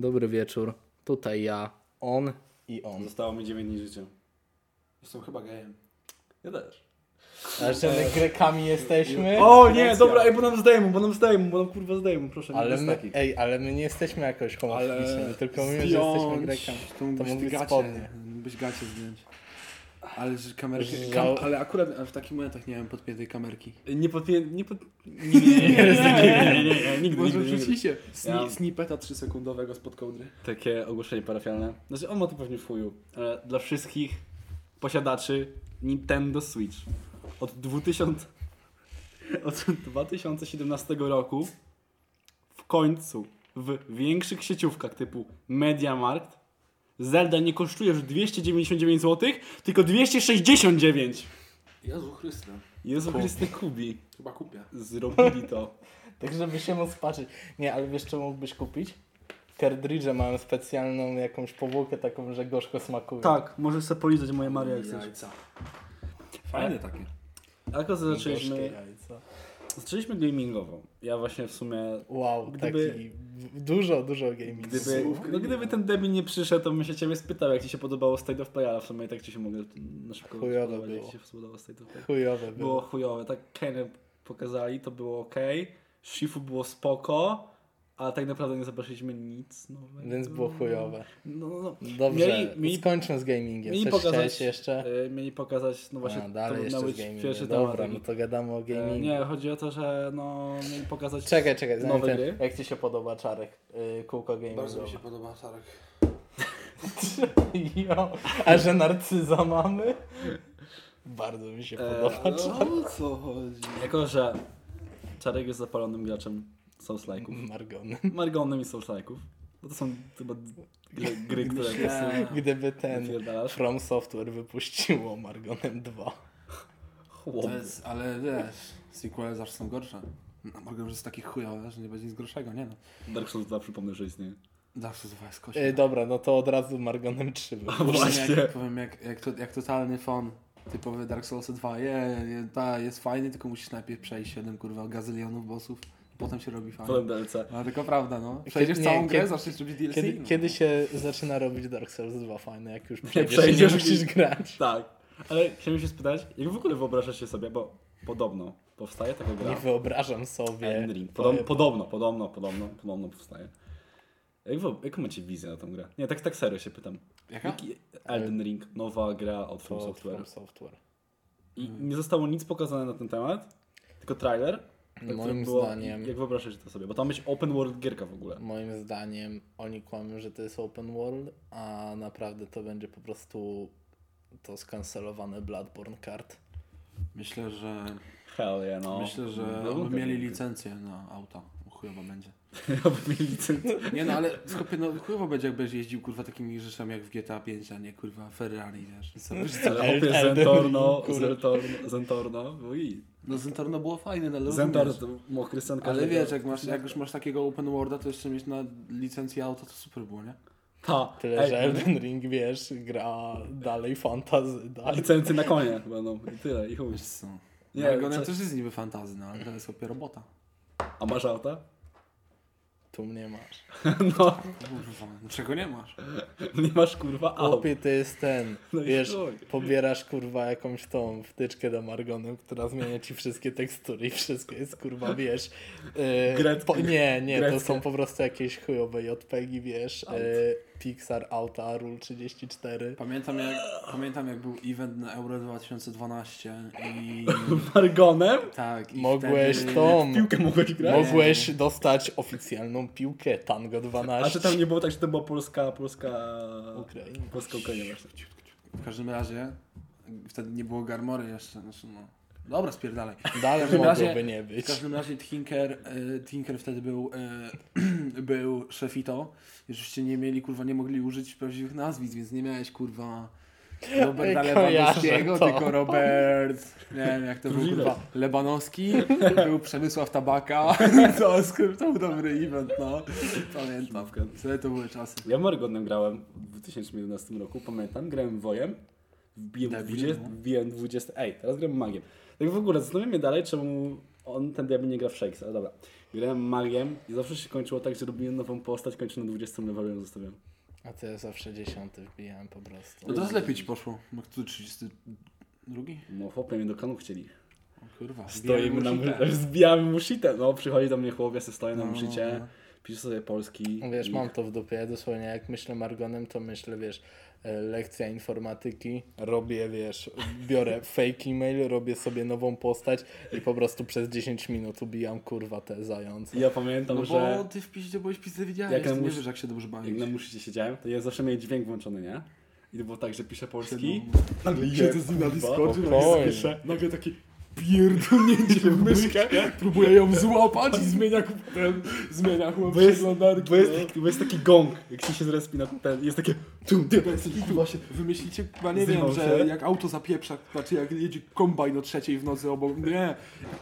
Dobry wieczór. Tutaj ja, on i on. Zostało mi 9 dni życia. Jestem chyba gejem. Ja też. A że my Grekami jesteśmy? O nie, dobra, ej, bo nam zdejmą, bo nam zdejmą, bo nam kurwa zdejmą, proszę, Ale my, ej, ale my nie jesteśmy jakoś homofobicznymi, tylko mówimy, że jesteśmy Grekami. To mógł być spodnie. mógłbyś gacie zdjąć. Ale że kamerki, kam, ale akurat w takich momentach nie miałem podpiętej kamerki. Nie podpię... nie pod... Nie, nie, nie, nie, nie, nie, nie, nigdy, Może nigdy, wrzucicie sni, snippeta 3 sekundowego spod kołdry. Takie ogłoszenie parafialne. Znaczy, on ma to pewnie w chuju, ale dla wszystkich posiadaczy Nintendo Switch od 2000... od 2017 roku w końcu w większych sieciówkach typu MediaMarkt Zelda nie kosztuje już 299 zł, tylko 269. Jezu Chryste. Jezu Chryste Kubi. Chyba kupię. Zrobili to. Tak, żeby się móc patrzeć. Nie, ale wiesz, co mógłbyś kupić? Cartridge mają specjalną jakąś powłokę taką, że gorzko smakuje. Tak, możesz sobie polizać moje Mario jak chcesz. Jajca. Fajne takie. Jak Gorzkie zaczęliśmy, jajca. Zaczęliśmy gamingowo. Ja właśnie w sumie Wow, Gdyby- taki dużo, dużo gaming. Gdyby, no, gdyby ten debil nie przyszedł, to bym się ciebie spytał, jak ci się podobało State of Play, ale w sumie tak ci się mogę na szybko Chujowe spodobać, jak było. ci się podobało State of Play. Chujowe Było było. chujowe, tak Kane pokazali, to było ok. Shifu było spoko, ale tak naprawdę nie zobaczyliśmy nic nowego. Więc było chujowe. No, no, no. Dobrze, Mieli- mieli- skończmy z gamingiem. mieli Coś pokazać- jeszcze? E, mieli pokazać, no właśnie, A, to dalej jeszcze z gamingiem. pierwszy Dobra, temat. no to gadamy o E, gamingu. nie, chodzi o to, że no, mieli pokazać Czekaj, czekaj, nowe zanim ten, gry. jak Ci się podoba Czarek, yy, kółko gamingowe? Bardzo mi się podoba Czarek. jo, a że narcyza mamy? Bardzo mi się E, podoba No Czarek. o co chodzi? Jako, że Czarek jest zapalonym graczem Souls-like'ów. Margony. Margonem i Souls-like'ów. No to są chyba gry, gry które prostu Gdyby ten. From Software wypuściło Margonem 2. Chłop. To jest, ale wiesz, sequele zawsze są gorsze. No, mogę, że jest taki chujowe, że nie będzie nic gorszego, nie no. Dark Souls 2 przypomnę, że istnieje. Zawsze z jest Yy, kościół. dobra, no to od razu Margonem 3 wypuściło. Właśnie. Jak, powiem, jak, jak, to, jak totalny fan typowy Dark Souls 2, je, je, ta, jest fajny, tylko musisz najpierw przejść 7 kurwa gazylionów bossów, potem się robi fajnie. Potem DLC. No tylko prawda, no. Przejdziesz nie, całą grę, kiedy- zaczniesz robić DLC. Kiedy, no. kiedy się zaczyna robić Dark Souls 2 fajne, jak już przejdziesz, przejdziesz nie musisz i- grać. Tak. Ale chciałem się spytać, jak w ogóle wyobrażasz się sobie, bo podobno powstaje taka Nie gra. wyobrażam sobie. Elden Ring. Powiem- Podobno, podobno, podobno, podobno, podobno powstaje. Jak wy, jaką macie wizję na tą grę? Nie, tak, tak serio się pytam. Jaka? Jaki Elden Ring, nowa gra od From Software. From Software. I nie zostało nic pokazane na ten temat, tylko trailer. Moim było- zdaniem- Jak wyobrażasz to sobie? Bo tam być open world gierka w ogóle. Moim zdaniem oni kłamią, że to jest open world, a naprawdę to będzie po prostu to skancelowane Bloodborne card. Myślę, że Hell yeah, no. myślę, że No, mieli licencję na auta. Chujowo będzie. Oby mieli licencję. Nie no, ale skopie, no chujowo będzie jak będziesz jeździł kurwa takimi rzeczami jak w GTA 5, a nie kurwa Ferrari, wiesz. Co, Ale opie Zentorno. Zentorno, Zentorno, no i No Zentorno było fajne, no ale Zentor to mokry sen Ale wiesz, jak, masz, jak już masz takiego open worlda, to jeszcze mieć na licencji auto, to super było, nie? Ta, Tyle, ej, że Elden Ring, wiesz, gra dalej fantazy, dalej. licencje na konie będą i tyle, i chuj. Wiesz co. Nie, Nie, Margonem co- też jest niby fantazy, no ale to jest opie robota. A masz auta? Tu mnie masz. No, Kurwa, no czego nie masz? nie masz kurwa aut. Opie to jest ten, No wiesz, pobierasz kurwa jakąś tą wtyczkę do Margonem, która zmienia ci wszystkie tekstury i wszystko jest kurwa, wiesz. Yy, po, nie, nie, to Greckie. są po prostu jakieś chujowe JPEGi, wiesz. Yy, Pixar Auta Rule 34. Pamiętam jak, pamiętam jak był event na Euro 2012 i Margonem? tak. I Mogłeś wtedy... tą, Piłkę mogłeś grać? mogłeś dostać oficjalną piłkę Tango 12. A czy tam nie było tak, że to była polska, polska... Ukraina. Polska Ukraina. W każdym razie wtedy nie było Garmory jeszcze, znaczy no. Dobra, spierdalaj. Dalej mogłoby razie- nie W być. każdym razie Tinker, e, Tinker wtedy był, e, był szefito. Żeście nie mieli, kurwa, nie mogli użyć prawdziwych nazwisk, więc nie miałeś, kurwa, Roberta Lewandowskiego, to. tylko Robert, nie wiem jak to był, Widać. kurwa, Lebanowski, był Przemysław Tabaka, to, to był dobry event, no. Pamiętam, wtedy to były czasy. Ja Margonem grałem w 2011 roku, pamiętam, grałem wojem, wbiłem 20, no. wbiłem 20, ej, teraz gram magiem. Tak w ogóle zastanawiam mnie dalej, czemu on, ten debil nie gra w Shakes, ale dobra. grałem magiem i zawsze się kończyło tak, że robiłem nową postać, kończę na 20 levelu ją zostawiam. A ja zawsze dziesiąty wbijałem po prostu. No teraz lepiej ci poszło. Ma który 32? No chłopie mnie do klanu chcieli. O kurwa. Stoimy na zbijamy mu shitę. No przychodzi do mnie chłopiec, ja stoję na No, mu shicie, no. pisze sobie polski. Wiesz, i- mam to w dupie. Dosłownie jak myślę Margonem, to myślę, wiesz, lekcja informatyki, robię, wiesz, biorę fake e-mail, robię sobie nową postać i po prostu przez 10 minut ubijam kurwa te zające. Ja pamiętam, No bo że ty w piździe byłeś pizdę widziałeś, Jak ty na nie wiesz jak się dobrze jak bawić. na muszycie siedziałem, to ja zawsze miałem dźwięk włączony, nie? I to było tak, że piszę polski, nagle Siedzę z nim na Discordzie, nagle słyszę, nagle takie pierdolnięcie w myszkę, próbuję ją złapać i zmienia ten, zmienia chłop Bo jest- przeglądarki. bo jest, no. taki, bo jest taki gong, jak się się zrespi na ten, jest takie tum, tum, Kurwa się, wymyślicie, chyba nie wiem, że jak auto zapieprza, znaczy jak jedzie kombajn o trzeciej w nocy obok, nie,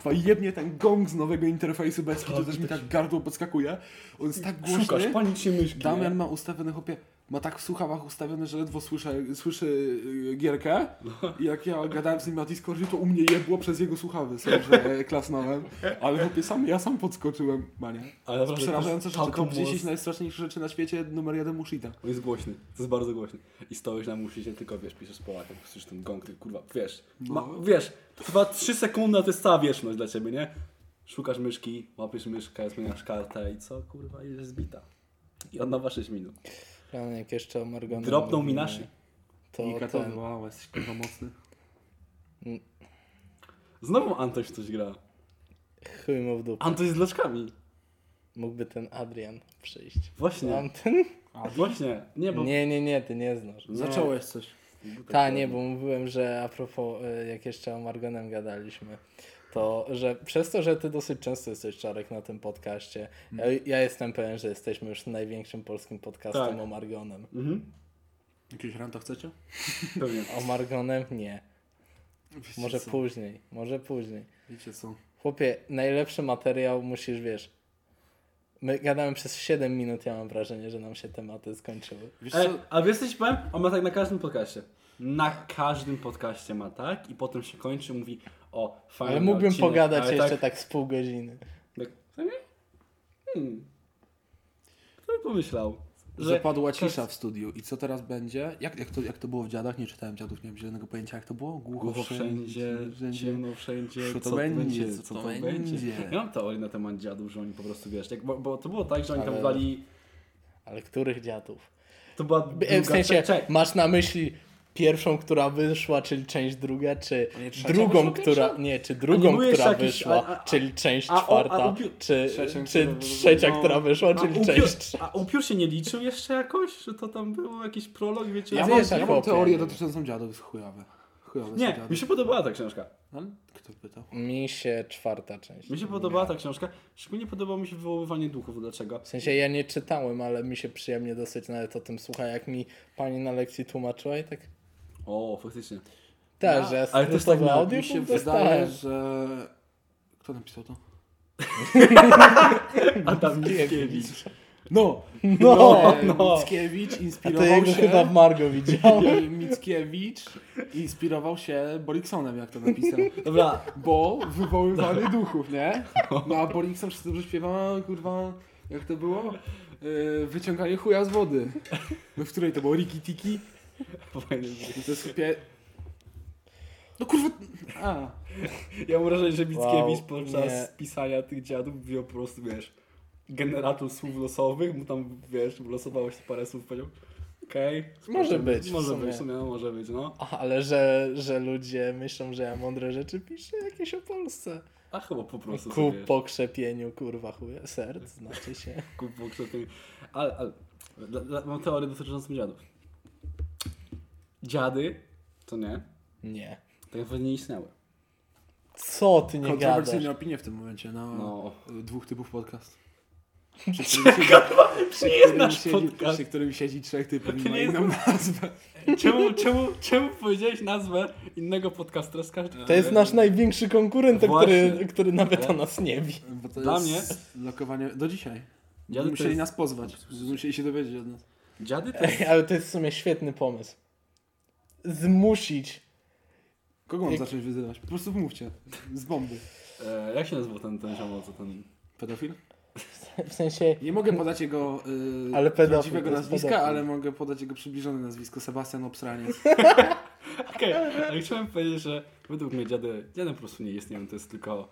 chyba jebnie ten gong z nowego interfejsu bez to też mi tak gardło podskakuje, on jest tak Szukasz głośny, panicznie myszki. Damian ma ustawiony chłopie, ma tak w słuchawach ustawione, że ledwo słyszę, słyszy y, gierkę i jak ja gadałem z nim na Discordzie, to u mnie jebło przez jego słuchawy, sobie, że klasnąłem, ale chłopie sam, ja sam podskoczyłem, manie. Ale naprawdę Przerażające rzeczy, top 10 moc- najstraszniejszych rzeczy na świecie, numer jeden Mushita. On jest głośny, to jest bardzo głośny. I stoisz na musicie, tylko wiesz, piszesz Polakiem, słyszysz ten gong, ty kurwa, wiesz, ma, No. wiesz, to chyba 3 sekundy, a to jest cała wieczność dla ciebie, nie? Szukasz myszki, łapiesz myszkę, zmieniasz kartę i co, kurwa, jest zbita. I od nowa 6 minut. Jak jeszcze o Margonem Dropnął mi naszy. To I ten, wow, jesteś kurwa mocny. Znowu Antoś coś gra. chuj mu w dupę. Antoś z loczkami. Mógłby ten Adrian przyjść. Właśnie, ten? właśnie, nie, bo... Nie, nie, nie, ty nie znasz. Nie. Zacząłeś coś. Ta, nie, bo mówiłem, że a propos, y, jak jeszcze o Margonem gadaliśmy, to, że przez to, że ty dosyć często jesteś Czarek na tym podcaście, ja, ja jestem pewien, że jesteśmy już największym polskim podcastem Tak. o Margonem. Mhm, Jakieś ranta chcecie? pewnie. O Margonem nie. Wiecie Może co? później, może później. Wiecie co? Chłopie, najlepszy materiał musisz, wiesz, my gadamy przez 7 minut, ja mam wrażenie, że nam się tematy skończyły. Wiesz co? a wiesz coś powiem? On ma tak na każdym podcaście. Na każdym podcaście ma tak i potem się kończy mówi o fajny Ale mógłbym odcinek, pogadać ale jeszcze tak, tak z pół godziny. tak co nie? Hmm. Kto by pomyślał? Że Zapadła cisza w studiu. I co teraz będzie? Jak, jak, to, jak to było w dziadach? Nie czytałem dziadów, nie mam zielonego pojęcia jak to było. Głucho, Głucho wszędzie, ciemno wszędzie, Co to co będzie, co to będzie? Ja mam teorię na temat dziadów, że oni po prostu wiesz, jak, bo, bo to było tak, że oni tam Ale- dali. Ale których dziadów? To była W sensie, czekaj, masz na myśli pierwszą, która wyszła, czyli część druga, czy nie trzecia drugą, która, pierwsza? nie, czy drugą, która jakiś- wyszła, a- a- czyli część a- a- a czwarta, czy, Trzecią, czy trzecia, no. która wyszła, czyli upiór, część trzecia. a upiór się nie liczył jeszcze jakoś? Że to tam było jakiś prolog, wiecie? Ja A mam, ja mam teorię nie? dotyczącą dziadów, jest chujowe. Chujowe Nie, mi się podobała ta książka. Ale kto pytał? Mi się czwarta część. Mi się podobała ta książka. Szczególnie podobało mi się wywoływanie duchów. Dlaczego? W sensie ja nie czytałem, ale mi się przyjemnie dosyć nawet o tym słucha, jak mi pani na lekcji tłumaczyła i tak O, faktycznie. tak, Ja- że ale też tak na- audio Mi się wydaje, że... Kto napisał to? Adam Mickiewicz. No! No, no. no. Mickiewicz A to inspirował jego się... chyba w Margo widziałem. Mickiewicz inspirował się Boriksonem, jak to napisał. Dobra, Bo wywoływanie duchów, nie? No a Borikson wszyscy dobrze śpiewa, kurwa, jak to było? Yy, wyciąganie chuja z wody. No w której to było? Riki Tiki? Fajny to jest chłopie... No kurwa... A. Ja mam wrażenie, że Mickiewicz Wow, podczas nie. pisania tych dziadów wziął po prostu, wiesz, generator słów losowych, mu tam, wiesz, losowało się parę słów, powiedział, okej. Może spoko, być, w Może sumie. być, w sumie, no, może być, no. Aha, Ale że, że ludzie myślą, że ja mądre rzeczy piszę jakieś o Polsce. A chyba po prostu Ku sobie, po krzepieniu, kurwa chuja, serc, znaczy się. kup po krzepieniu. Ale, ale dla, dla, mam teorię dotyczącą dziadów. Dziady, to nie, Nie. tak naprawdę nie istniały. Co ty nie gadasz? Kontrowersyjne opinie w tym momencie na No. y, dwóch typów podcast. Przy którym siedzi, przy jest którym nasz siedzi, podcast. przy którym siedzi trzech typów i ma nie jest- inną nazwę. Czemu, czemu, czemu powiedziałeś nazwę innego podcastera z każdym? To jest nasz największy konkurent, który, Właśnie. który nawet o nas nie wie. Bo to Dla jest lokowanie do dzisiaj. Dziady musieli jest- nas pozwać. Musieli się dowiedzieć od nas. Dziady to Ej, ale to jest w sumie świetny pomysł. Zmusić. Kogo mam Jak- zacząć wyzywać? Po prostu wmówcie. Z bomby. E, jak się nazywał ten, ten ziomo, co ten... Pedofil? W sensie, Nie mogę podać jego yy, Ale pedofil, prawdziwego nazwiska, pedofil. ale mogę podać jego przybliżone nazwisko. Sebastian Obsraniec. Okej, ale chciałem powiedzieć, że według mnie dziady, dziady po prostu nie istnieją, to jest tylko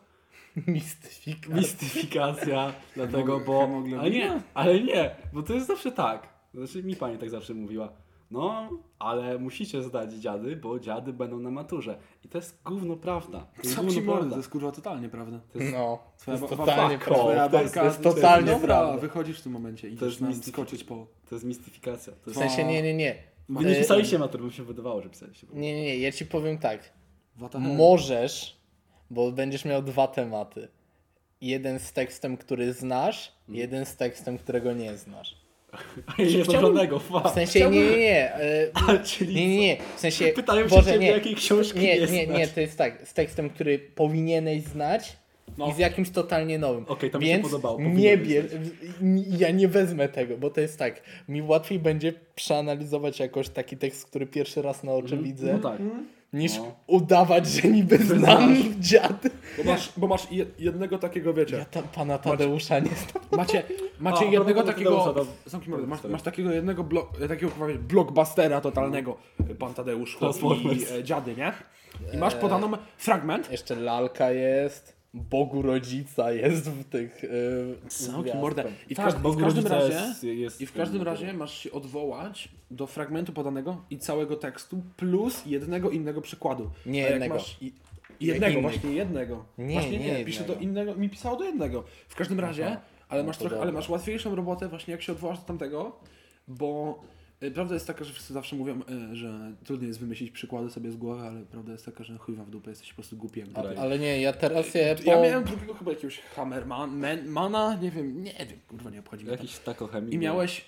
mistyfika. mistyfikacja, dlatego, bo... Ale nie, ale nie, bo to jest zawsze tak. Znaczy mi pani tak zawsze mówiła. No, ale musicie zdać dziady, bo dziady będą na maturze. I to jest gówno prawda. To jest Sam ci mordy, to jest kurwa totalnie prawda. To jest, No, to jest totalnie prawda. To jest, to jest to jest totalnie dobra, prawda. wychodzisz w tym momencie i To jest idziesz nam mistyfika- skoczyć po... to jest mistyfikacja. To W jest... sensie, nie, nie, nie. Wy nie E, pisaliście matury, bo mi się wydawało, że pisaliście. Nie, nie, nie, ja ci powiem tak. Możesz, bo będziesz miał dwa tematy. Jeden z tekstem, który znasz, jeden z tekstem, którego nie znasz. Nie, żadnego, W sensie, nie, nie, nie. e, A, czyli Nie, nie, nie. W sensie. Pytają się Boże, ciebie, nie. jakiej książki nie, nie nie, nie, to jest tak. Z tekstem, który powinieneś znać No. i z jakimś totalnie nowym. Okej, to mi się Więc podobało, Nie bier... Ja nie wezmę tego, bo to jest tak. Mi łatwiej będzie przeanalizować jakoś taki tekst, który pierwszy raz na oczy widzę, No tak. Niż No. udawać, że niby znam dziady. Bo masz, bo masz je- jednego takiego, wiecie, Ja tam pana Tadeusza nie znam. macie, macie A, jednego takiego, Tadeusza, to- masz, masz takiego jednego blok, takiego blockbustera totalnego, pan Tadeusz Chłop i e, dziady, nie? I masz podaną fragment, Jeszcze lalka jest, Bogu rodzica jest w tych. Yy, zwiastkach. mordę, i w, Tak, każdym, bo w każdym razie, jest, jest i w każdym razie masz się odwołać do fragmentu podanego i całego tekstu plus jednego innego przykładu. Nie jednego. Masz, i, i jednego, właśnie jednego. Nie, właśnie nie nie, pisze do innego, mi pisało do jednego. W każdym razie, Aha. ale No masz to trochę, ale masz łatwiejszą robotę właśnie jak się odwołasz do tamtego, bo prawda jest taka, że wszyscy zawsze mówią, y, że trudno jest wymyślić przykłady sobie z głowy, ale prawda jest taka, że chuj wam w dupę, jesteś po prostu głupi jak Ale- dupy. Ale nie, ja teraz je po... Ja miałem drugiego chyba jakiegoś Hammerman, man, mana, nie wiem, nie wiem, kurwa nie obchodzi mnie. Jakiś tako chemii. I miałeś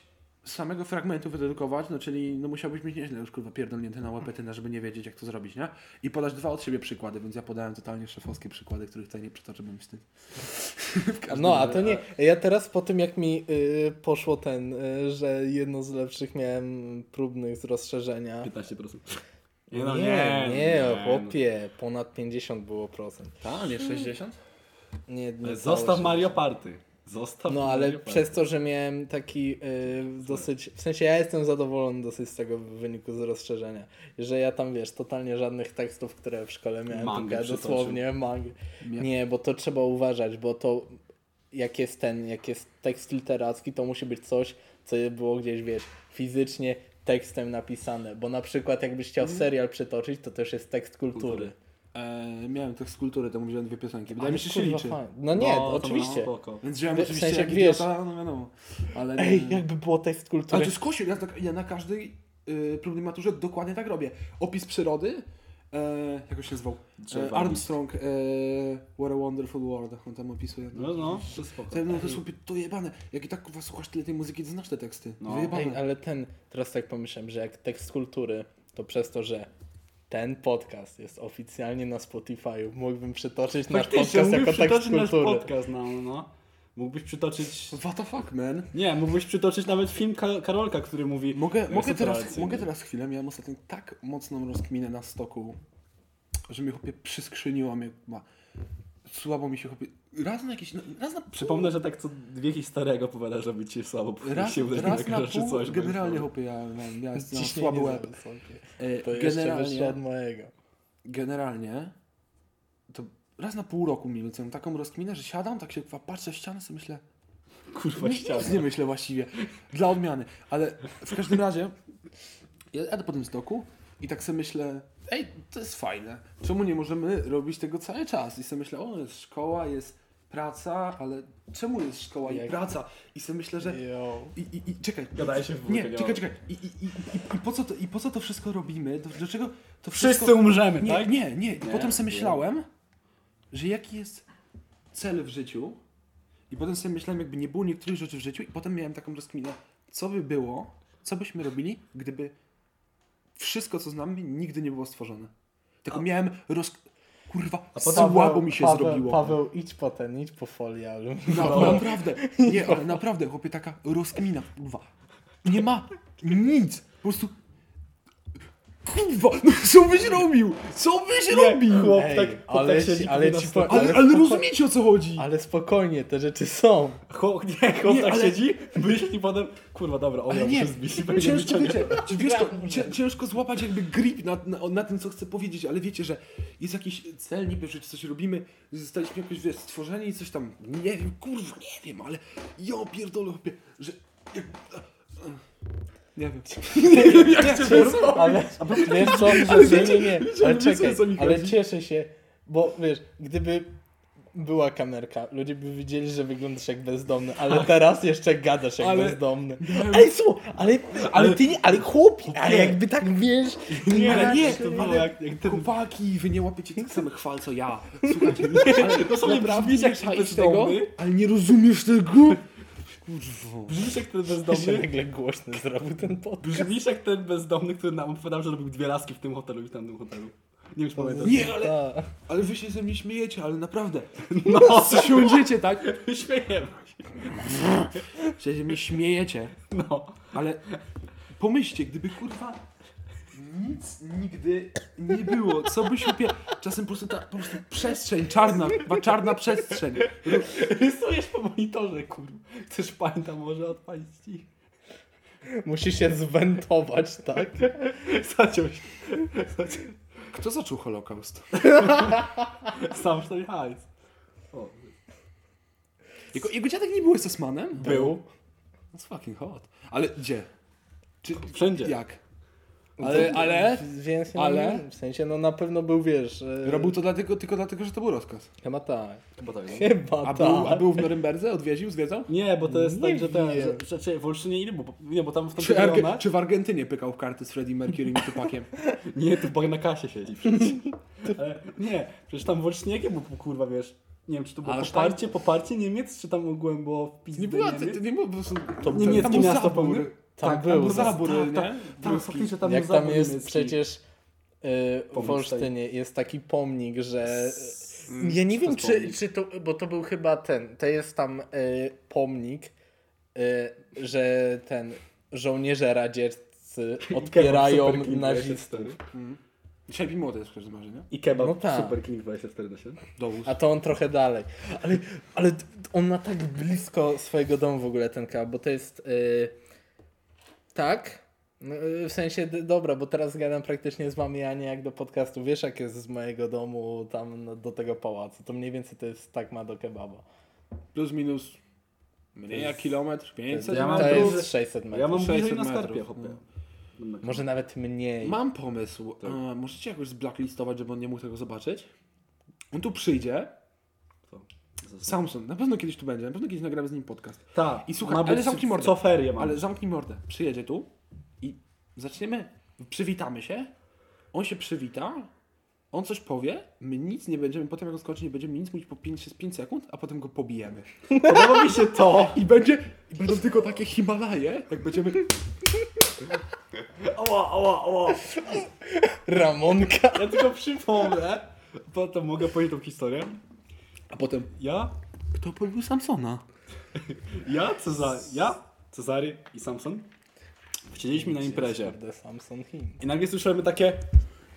samego fragmentu wydedukować, no czyli no musiałbyś mieć nieźle już kurwa pierdolnięte na łepetynę, żeby nie wiedzieć jak to zrobić, nie? I podać dwa od siebie przykłady, więc ja podałem totalnie szefowskie przykłady, których tutaj nie przytoczę, bo mi wstyd. No, a to nie. Ja teraz po tym, jak mi y, poszło ten, y, że jedno z lepszych miałem próbnych z rozszerzenia. 15%. Nie, no nie, nie, no. chłopie, ponad 50 było procent. Ta, nie 60? Nie, nie Zostaw 60. Mario Party. Zostaw No, ale przez to, że miałem taki y, dosyć. W sensie ja jestem zadowolony dosyć z tego wyniku z rozszerzenia. Że ja tam wiesz, totalnie żadnych tekstów, które w szkole miałem, Mangę tylko dosłownie magę. Nie. Nie, bo to trzeba uważać, bo to jak jest ten, jak jest tekst literacki, to musi być coś, co było gdzieś, wiesz, fizycznie tekstem napisane. Bo na przykład jakbyś chciał serial przytoczyć, to też jest tekst kultury. Kultury. E, miałem też z kultury, to mówiłem dwie piosenki. Wydaje Ale mi się, że się liczy. fajnie. No nie, to oczywiście. no, spoko. Więc wziąłem W oczywiście sensie, jak wiesz- idiota, no wiadomo. Ale nie. Ej, jakby było tekst Ale kultury. to jest ja, tak, ja na każdej y, próbnej maturze dokładnie tak robię. Opis przyrody, e, jak się nazywał? E, Armstrong, e, What a Wonderful World, on tam opisuje. No, no, to spoko. To, no to jest to jebane. Jak i tak kurwa słuchasz tyle tej muzyki, to znasz te teksty. No. Wyjebane. Ej, ale ten, teraz tak pomyślałem, że jak tekst kultury, to przez to, że ten podcast jest oficjalnie na Spotify, mógłbym przytoczyć nasz podcast mógłbyś jako tekst przytoczyć nasz kultury. podcast, no, no. Mógłbyś przytoczyć... What the fuck, man? Nie, mógłbyś przytoczyć nawet film Ka- Karolka, który mówi... Mogę, mogę, teraz, mogę teraz chwilę, miałem ostatnio tak mocną rozkminę na stoku, że mnie chłopie przyskrzyniło mnie. Słabo mi się chłopie. Raz na jakiś. Raz na Przypomnę, że tak co dwie historie opowiada, żeby ci słabo Raz, się raz na pół, coś. generalnie chłopie, ja miałem, miałem, Ciśnienie słaby łeb. E, To Generalnie, od mojego. generalnie, to raz na pół roku mniej więcej mam taką rozkminę, że siadam, tak się kurwa, patrzę w ścianę, sobie myślę, Kurwa ściana. nic nie myślę właściwie, dla odmiany, ale w każdym razie, ja jadę po tym stoku i tak sobie myślę, ej, to jest fajne, czemu nie możemy robić tego cały czas? I sobie myślę, o, jest szkoła, jest praca, ale czemu jest szkoła i praca? I sobie myślę, że. I, i, i czekaj. Gadaje się w Nie, czekaj, czekaj. I, i, i, i, po co to, I po co to wszystko robimy? Do, do czego to Wszyscy wszystko... umrzemy, Nie, tak? nie, nie. I Nie, potem sobie myślałem, że jaki jest cel w życiu. I potem sobie myślałem, jakby nie było niektórych rzeczy w życiu. I potem miałem taką rozkminę, co by było, co byśmy robili, gdyby wszystko, co znamy, nigdy nie było stworzone. Tylko miałem roz... Kurwa, A potem słabo mi się Paweł, zrobiło. Paweł, idź po ten, idź po folię aluminową. No, naprawdę, nie, ale naprawdę, chłopie, taka rozkmina, kurwa. Nie ma nic, po prostu Kurwa, no co byś robił? Co byś robił? chłop Ej, tak, chłop ale tak ci- siedzi, ale powinna ci stać. powiem- Ale, ale ale rozumiecie o co chodzi? Ale spokojnie, te rzeczy są. Chłop, nie, chłop Nie, tak ale- siedzi, myśli potem, kurwa dobra, Ale ogra nie, muszę zbić i będzie ciężko, wiecie, czy wiesz, to, cię- ciężko złapać jakby grip na, na, na tym, co chcę powiedzieć, ale wiecie, że jest jakiś cel niby, że coś robimy, zostaliśmy jakoś, wiesz, stworzeni i coś tam, nie wiem, kurwa, nie wiem, ale ja pierdolę, chłopie, że... Jak, nie wiem. Nie wiem, jak cię Ale wiesz co? Ale nie, nie, nie. Ale czekaj, cieszę się, bo wiesz, gdyby była kamerka, ludzie by widzieli, że wyglądasz jak bezdomny, ale teraz jeszcze gadasz jak Ale- bezdomny. Ale co? Ale, ale ty nie, ale chłopie, ale jakby tak wiesz... Nie, Ale nie, to było ale jak, jak ten... Chłopaki, wy nie łapiecie tych samych chwal co ja. Słuchajcie, ale to sobie brzmisz jak nie bezdomny. ale nie rozumiesz tego? Kurwa. Brzmisz jak ten bezdomny, nagle głośny zrobił ten podcast. brzmisz jak ten bezdomny, który nam opowiadał, że robił dwie laski w tym hotelu i w tamtym hotelu. Nie wiem, czy pamiętasz. Nie, ale, Tak. ale wy się ze mnie śmiejecie, ale naprawdę. No, Siądziecie, tak? śmiejemy się. Się mnie śmiejecie, No. ale pomyślcie, gdyby kurwa nic nigdy nie było, co by się opie... Czasem po prostu ta po prostu przestrzeń czarna, chyba czarna przestrzeń. Rysujesz po monitorze, kurwa. Chcesz pamiętam może odpalić ci? Musi się zwentować, tak? Zaciął się. Zaciął. Kto zaczął Holokaust? Sam. O, Jego, jego dziadek nie był SS-manem? Był. That's fucking hot. Ale gdzie? Czy, Wszędzie. Jak? Ale, ale Więc nie Ale? ale... w sensie, no na pewno był, wiesz... e, robił to dlatego, tylko dlatego, że to był rozkaz. Chyba tak. Chyba tak. no. Chyba A tak. był, a był w Norymberdze? Odwiedził, zwiedzał? Nie, bo to jest Nie tak, że ten, wiem. że, że, że w Olsztynie ile było? Nie, bo tam w Czy, tamtych Arge, rejonach... czy w Argentynie pykał w karty z Freddie Mercury i Tupakiem? Nie, tu bag na kasie siedzi przecież. Ale nie, przecież tam w Olsztynie jakie było, kurwa, wiesz... Nie wiem, czy to było Ale poparcie, poparcie Niemiec, czy tam ogółem było w pizdę Nie była, to, Niemiec? to nie było po prostu... To tam niemieckie miasto pełne. Tam Tak, był. zabór, tak, nie? tak, tak, faktycznie tam Jak był tam zabór jest niemiecki. przecież y, w Olsztynie jest taki pomnik, że... Mm, Ja nie wiem, to czy, czy to... Bo to był chyba ten... To jest tam y, pomnik, y, że ten... Żołnierze radzieccy odpierają nazistów. 24. Dzisiaj młody jest w każdym razie, nie? I kebab No tak. Super King 24 na 7. Dowóz. A to on trochę dalej. Ale, ale on ma tak blisko swojego domu w ogóle ten kebab, bo to jest... y, tak? No, y, W sensie, dobra, bo teraz gadam praktycznie z wami, a nie jak do podcastu. Wiesz, jak jest z mojego domu tam no, do tego pałacu. To mniej więcej to jest tak ma do kebaba. Plus minus mniej jak kilometr, 500 Ja mam To metrów. jest 600 metrów. Ja mam 600 bliżej na metrów, skarpie, no. Może nawet mniej. Mam pomysł. Tak. E, możecie jakoś zblacklistować, żeby on nie mógł tego zobaczyć? On tu przyjdzie. Samson, na pewno kiedyś tu będzie, na pewno kiedyś nagramy z nim podcast. Tak. I słuchaj, ale zamknij mordę. Co ferie mam. Ale zamknij mordę. Przyjedzie tu i zaczniemy, przywitamy się. On się przywita, on coś powie, my nic nie będziemy, potem jak on skończy, nie będziemy nic mówić po 5, 5 sekund, a potem go pobijemy. Podoba mi się to. I będzie, i będą tylko takie Himalaje, jak będziemy... Ała, ała, ała. Ramonka. Ja tylko przypomnę. Potem mogę powiedzieć tą historię. A potem, Ja, kto pobił Samsona? ja, Cezary, ja, Cezary i Samson siedzieliśmy na imprezie. Samson. I nagle słyszymy takie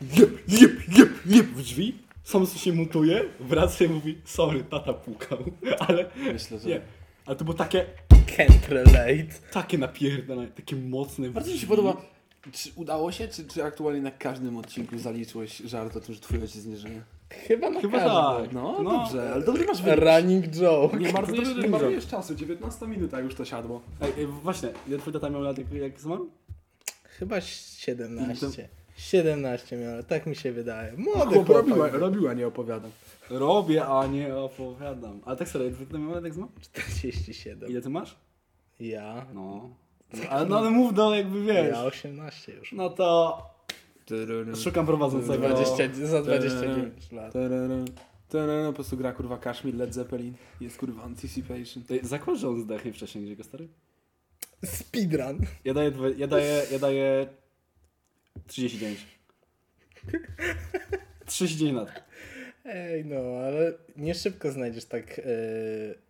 jeb, jeb, jeb, jeb w drzwi. Samson się mutuje, wraca i mówi sorry, tata pukał. Ale Myślę, że... nie. Ale to było takie, Can't relate. takie napierdane, takie mocne w Bardzo mi się podoba, czy udało się, czy, czy aktualnie na każdym odcinku zaliczyłeś żart o tym, że twój ojciec nie żyje? Chyba na Chyba każdym. tak. No, No. dobrze, ale dobry masz wynik. Running joke. Nie marnujesz, nie marnujesz czasu, 19 minuta już to siadło. Ej, ej, właśnie, ile twój tata miał lat, jak, jak zmarł? Chyba 17. 17 miałem, tak mi się wydaje. Młody Chłop chłopak. robiła, robiła, nie opowiadam. Robię, a nie opowiadam. Ale tak serio, ile twój tata miał lat, jak zmarł? 47. Ile ty masz? Ja? No. Ale, no ale mów do jakby wiesz. Ja 18 już. No to szukam prowadzącego. 20, za 29 lat. Po prostu gra kurwa Kashmir, Led Zeppelin. Jest kurwa Anticipation. Zakład, że on zdechnie wcześniej niż jego stary? Speedrun. Ja daję, dwa, ja daję, ja daję 39. 39 lat. Ej, no, ale nie szybko znajdziesz tak e,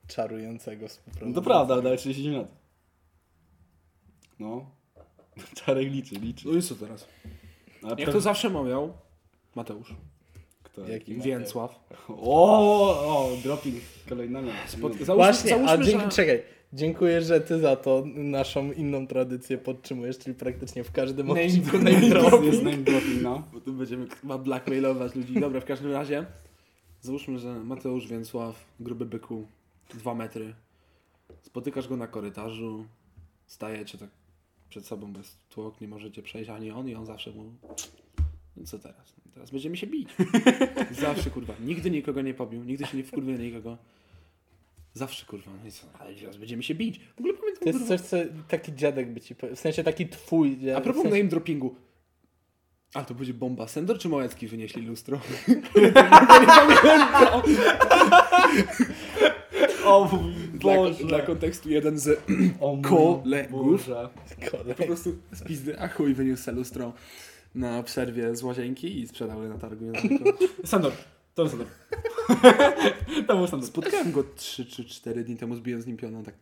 czarującego No współpracownika. to prawda, ale daję 39 lat. No. Czarek liczy, liczy. No i co teraz? Jak to zawsze mawiał Mateusz. Kto? Jaki? Więcław. O, o, dropping kolejnego. Spod- załóżmy, Właśnie, załóżmy, a dzięki, że... czekaj. Dziękuję, że ty za to naszą inną tradycję podtrzymujesz, czyli praktycznie w każdym Name- odcinku name name drop. Jest name dropping, no. Bo tu będziemy chyba blackmailować ludzi. Dobra, w każdym razie. Załóżmy, że Mateusz Więcław, gruby byku, dwa metry. Spotykasz go na korytarzu, stajecie tak przed sobą bez tłok, nie możecie przejść ani on i on zawsze mu... No co teraz? Teraz będziemy się bić. Zawsze kurwa. Nigdy nikogo nie pobił, nigdy się nie wkurwił na nikogo. Zawsze kurwa. No i co? Ale teraz będziemy się bić. W ogóle pamiętam To jest kurwa, coś, co taki dziadek by ci powiedział. W sensie taki twój dziadek. A propos w sensie, name droppingu. A to będzie bomba. Sendor czy Małecki wynieśli lustro? Dla, Boże. dla kontekstu jeden z O kolegów. Boże. kolej. po prostu z pizdy a chuj wyniósł se lustro na przerwie z łazienki i sprzedały na targu. Sandor. To był Sandor. to był Sandor. Spotkałem go 3 czy 4 dni temu, zbiłem z nim pioną tak.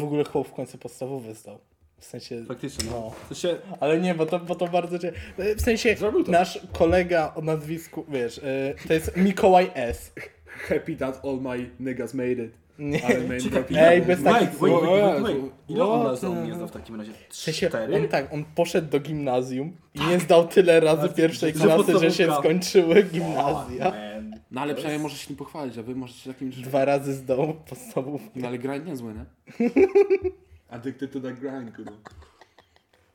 W ogóle chłop w końcu podstawowy zdał. W sensie... Faktycznie, no. No. To się... Ale nie, bo to, bo to bardzo cię... W sensie nasz kolega o nazwisku, wiesz, y, to jest Mikołaj S. Happy that all my niggas made it. Nie. Ale. Ej, bez wait, takich wait, słów. wait, wait. Ile on What raz the- nie zdał w takim razie? Cztery? on tak, on poszedł do gimnazjum i nie zdał tyle razy Tak, pierwszej klasy, że się skończyły gimnazja. No ale przynajmniej jest- możesz się tym pochwalić, a wy możecie takim... Dwa razy zdał podstawówkę. No ale grind niezły, nie? Addicted to that grind, kurwa.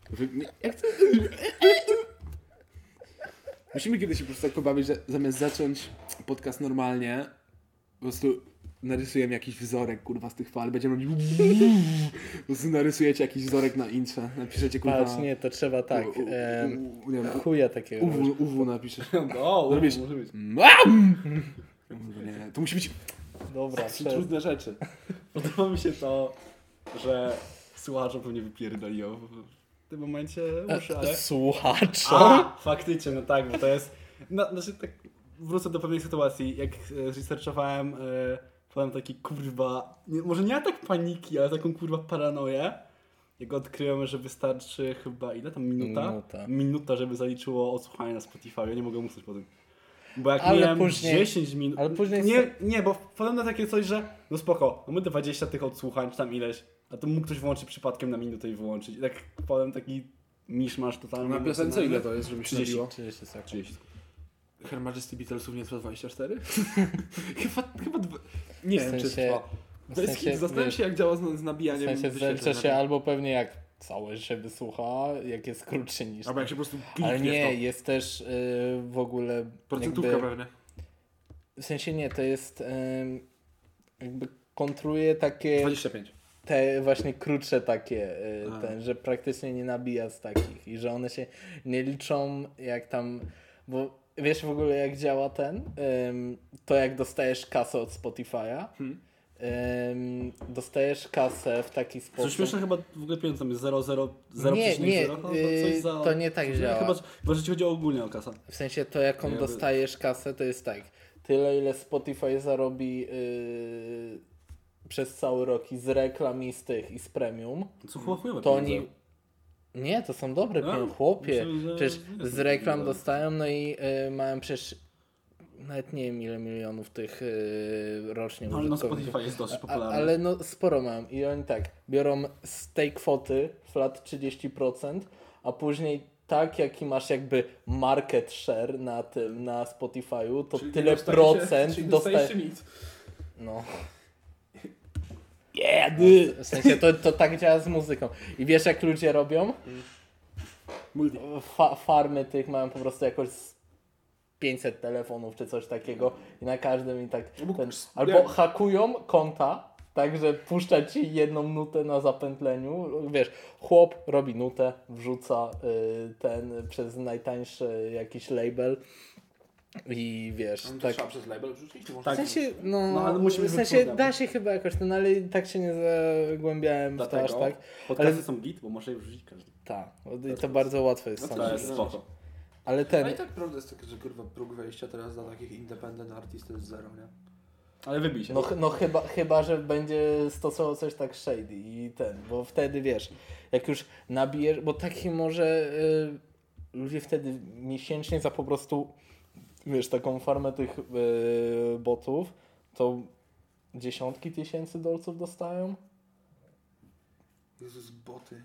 Wy- nie- Jak to... Musimy kiedyś się po prostu tak pobawić, że zamiast zacząć podcast normalnie, po prostu narysujemy jakiś wzorek, kurwa, z tych fal, będziemy robić... Narysujecie jakiś wzorek na intrze, napiszecie, kurwa... Patrz, nie, to trzeba tak. u- u- u- nie wiem, chuja takiego. UW, UW napiszesz. O, Zrobisz- może być. Mam! Nie, to musi być Dobra, to są przez... trudne rzeczy. Podoba mi się to, że słuchaczom pewnie wypierdoliło w tym momencie uszy, ale... Słuchaczom. A, faktycznie, no tak, bo to jest... No, znaczy tak, wrócę do pewnej sytuacji, jak e, researchowałem, e, powiem taki kurwa, nie, może nie atak paniki, ale taką kurwa paranoję, jak odkryłem, że wystarczy chyba, ile tam, minuta? Minuta. Minuta, żeby zaliczyło odsłuchanie na Spotify, ja nie mogę usłyszeć po tym. Bo jak Ale miałem później- 10 minut... ale później Nie, nie, bo wpadłem na takie coś, że no spoko, mamy 20 tych odsłuchań, czy tam ileś, a to mógł ktoś włączyć przypadkiem na minutę i wyłączyć. I tak wpadłem taki miszmasz totalny. Na piosence ile to jest, żeby się 30. nabiło? 30 sekund. 30. Her Majesty Beatlesów nie trwa 24? chyba, chyba dwa... Nie W wiem, czy sensie- trwa. w Bez sensie, zastanawiam się jak działa z, z W nabijaniem sensie wyświetleń zlecza się albo pewnie jak całe się wysłucha, jak jest krótszy niż... Albo jak się po prostu Ale nie, w to. jest też y, w ogóle Procentówka jakby, pewnie. W sensie nie, to jest ym, jakby kontruje takie 25. te właśnie krótsze takie y, ten, że praktycznie nie nabija z takich i że one się nie liczą jak tam, bo wiesz w ogóle jak działa ten, ym, to jak dostajesz kasę od Spotify'a, Hmm. ym, dostajesz kasę w taki sposób. śmieszne chyba w ogóle pieniądze tam jest 0, 0, 0, Nie, nie, chyba yy, coś za... to nie tak coś- działa. Chyba, chyba, że ci chodzi ogólnie o kasę. W sensie to jaką Ja by- dostajesz kasę to jest tak, tyle ile Spotify zarobi yy, przez cały rok i z reklam i z tych i z premium, Co chyba to oni... Nie, to są dobre A, pieniądze, chłopie. Przecież z reklam dostają, no i y, mają przecież nawet nie wiem ile milionów tych y, rocznie No, użytkowników. Spotify jest dosyć A, popularny. ale no sporo mam i oni tak, biorą z tej kwoty flat 30%, a później tak jaki masz jakby market share na tym, na Spotify'u, to Czyli tyle procent dostajesz. dostajecie nic. No. Yeah, W sensie to, to tak działa z muzyką. I wiesz jak ludzie robią? Fa farmy tych mają po prostu jakoś z 500 telefonów czy coś takiego i na każdym i tak Albo- ten, albo hakują konta tak, że puszcza ci jedną nutę na zapętleniu, wiesz, chłop robi nutę, wrzuca y, ten przez najtańszy jakiś label i wiesz, Tak. tak, Trzeba przez label wrzucić? Czy w sensie, no, No, ale musi w sensie da się chyba jakoś ten, ale tak się nie zagłębiałem w to aż tak. podcasty ale- są git, bo może je wrzucić każdy. Tak, i to bardzo łatwe jest No sam. To jest no. spoko. Ale A ten, i tak prawda jest taka, że kurwa próg wejścia teraz dla takich independent artist to jest zero, nie? Ale wybij się. no, no chyba, chyba, że będzie stosował coś tak shady i ten, bo wtedy wiesz, jak już nabijesz, bo taki może, y, ludzie wtedy miesięcznie za po prostu, wiesz, taką farmę tych yy, botów, to dziesiątki tysięcy dolców dostają. Jezus, boty.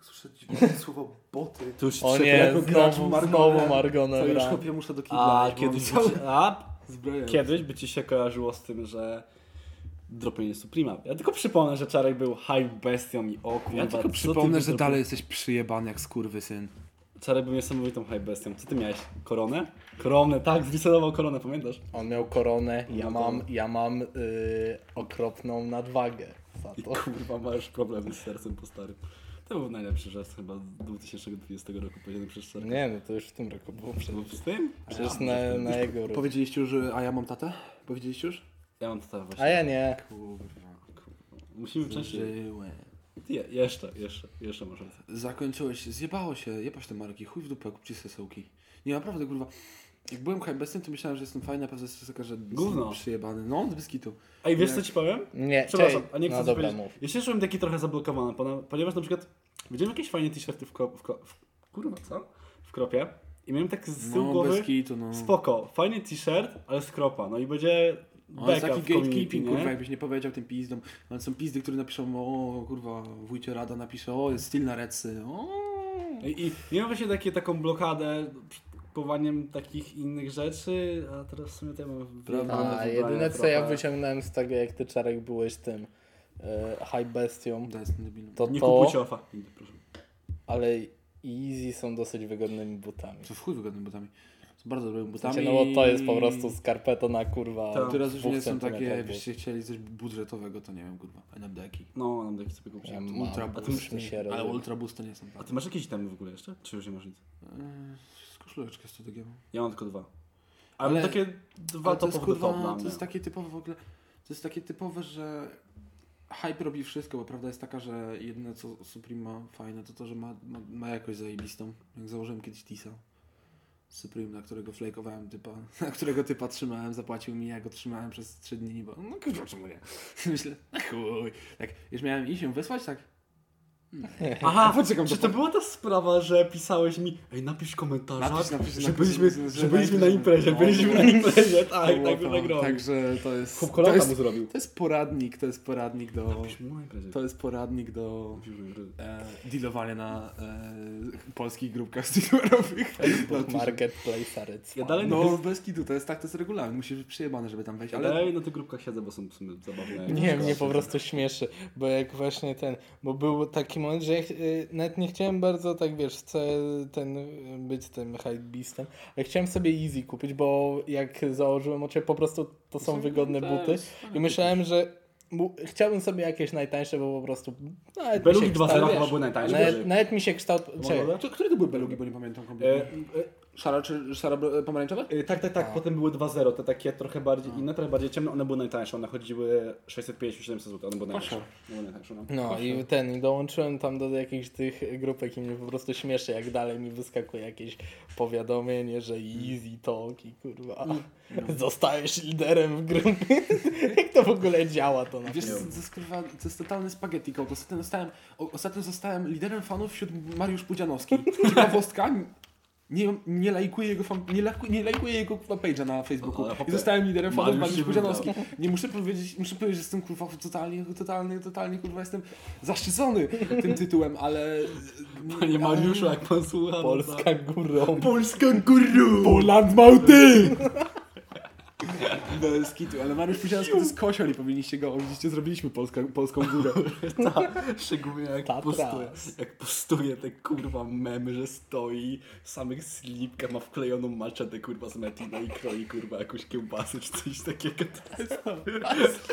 Słyszę dziwne słowo boty. To już O nie, jako gracz znowu, znowu To Margonem już chłopie muszę do kibla. A kiedyś, by ci, a kiedyś by ci się kojarzyło z tym, że dropienie Suprema. Ja tylko przypomnę, że Czarek był hype bestią i o kurwa, Ja tylko ty przypomnę, że dalej jesteś przyjebany jak skurwysyn. Czarek był niesamowitą hype bestią. Co ty miałeś? Koronę? Koronę, tak, zresedował koronę, pamiętasz? On miał koronę, ja No mam, ja mam yy, okropną nadwagę za I to. kurwa, masz problemy z sercem po starym. To był najlepszy żart chyba z 2020 roku, powiedziany przez Czarka. Nie, no to już w tym roku było Był przecież. z tym? Przecież na, na jego rok. Powiedzieliście już, a ja mam tatę? Powiedzieliście już? Ja mam to właśnie. A ja nie. Kurwa. Musimy częściej. Je, jeszcze, jeszcze, jeszcze może. Zakończyłeś, zjebało się, te marki, chuj w dupę, kupcie sobie sołki. Nie, naprawdę, kurwa. Jak byłem hypebestem, to myślałem, że jestem fajny, a pewnie jest taka, że Gówno. przyjebany. No, bez kitu. Ej, wiesz Jak- co ci powiem? Nie, Przepraszam, a nie chcę No coś dobra, powiedzieć. mów. Ja się czułem taki trochę zablokowany, ponieważ na przykład widziałem jakieś fajne t-shirty w, ko- w, ko- w, kurwa, co? W kropie i miałem tak z tyłu No, głowy, bez kitu, no. spoko, fajny t-shirt, ale z kropa, no i będzie No, jest beka taki gatekeeping, nie? kurwa, jakbyś nie powiedział tym pizdom. Ale są pizdy, które napiszą, o kurwa, wujcie Rada napisze, o jest styl na recy, o. I, i miałem właśnie takie, taką blokadę kupowaniem takich innych rzeczy, a teraz w sumie to ja mam wyjebane A jedyne co ja wyciągnąłem z tego, jak ty Czarek byłeś tym e, high bestią, to Nie to, kupujcie ofa. Proszę. ale Easy są dosyć wygodnymi butami. Co w chuj wygodnymi butami. Bardzo dobrymi butami. sensie, no bo to jest po prostu skarpeta na kurwa Tak. Teraz już nie są takie, jakbyście chcieli coś budżetowego, to nie wiem, kurwa, NMD-ki. No, mam taki sobie kupić. Ja Ultra Boost. to mi się Ale. Ultra Boost to nie są A ty masz jakieś itemy w ogóle jeszcze? Czy już nie masz nic? Eee, z koszuleczkę strategią. Ja mam tylko dwa. Ale, Ale- takie dwa Ale to jest kurwa, to mnie. jest takie typowe w ogóle, to jest takie typowe, że hype robi wszystko, bo prawda jest taka, że jedyne co Supreme ma fajne to to, że ma, ma, ma jakość zajebistą. Jak założyłem kiedyś Tisa. Supreme, na którego flakowałem typa, na którego typa trzymałem, zapłacił mi, ja go trzymałem przez 3 dni, bo no kurwa czemu nie? Myślę, "A chuj. Tak, już miałem iść ją wysłać, tak? Aha, Poczekam czy to była ta sprawa, że pisałeś mi Ej, napisz komentarz, Napisz, napisz, że, byliśmy, że- byliśmy na imprezie, no. byliśmy na imprezie, tak, tak, to. tak robił. Także to jest, Chłop to kolaka mu jest, zrobił. to jest poradnik, to jest poradnik do... Byliśmy na imprezie. To jest poradnik do e, dealowania na e, polskich grupkach streetwearowych. Marketplace Aryctwa. Ja dalej, No bez kitu, to jest tak, to jest regulamin, musisz być przyjebany, żeby tam wejść, ja ale... dalej na tych grupkach siedzę, bo są w sumie zabawne. Nie, mnie po prostu śmieszy, bo jak właśnie ten, bo był taki moment, że ja ch- y, nawet nie chciałem bardzo tak, wiesz, chcę ten, być tym hypebeastem, ale chciałem sobie Easy kupić, bo jak założyłem oczy, po prostu to są wygodne buty i myślałem, że bu- chciałbym sobie jakieś najtańsze, bo po prostu nawet mi Belugi się 2.0 kształt, chyba były najtańsze. nawet, nawet mi się kształt, czekaj, Mogę? To, które to były belugi, bo nie pamiętam kompletnie. E, Szara czy szara pomarańczowe? e, tak, tak, tak, A. potem były 2.0, te takie trochę bardziej inne, trochę bardziej ciemne, one były najtańsze, one chodziły 650-700 zł, one były najtańsze. One były najtańsze, no. No i ten, i dołączyłem tam do jakichś tych grupek i mnie po prostu śmieszy, jak dalej mi wyskakuje jakieś powiadomienie, że easy talk i kurwa, zostajesz liderem w grupie. jak to w ogóle działa to na Wiesz, pewno. to, to, jest, kurwa, to jest totalny spaghetti code. Ostatnio zostałem, ostatnio zostałem liderem fanów wśród Mariusz Pudzianowski. Ciekawostka, nie, nie lajkuję jego, fan, nie, lajkuję, nie lajkuję jego kurwa page'a na Facebooku. I zostałem liderem fanów Mariusz Pudzianowski. Nie muszę powiedzieć, muszę powiedzieć, że jestem kurwa totalnie, totalnie, totalnie kurwa jestem zaszczycony tym tytułem, ale... Panie Mariuszu, jak pan słucha, no Polska górą. Polska guru! Poland Małty! Bez kitu, ale Mariusz Pudzianowski to jest kosiol i powinniście go, widzicie, zrobiliśmy Polska, polską górę. Tak, szczególnie jak Tatras. postuje, jak postuje te kurwa memy, że stoi w samych slipkach, ma wklejoną maczetę kurwa z Metina i kroi kurwa jakąś kiełbasę czy coś takiego. To, jest,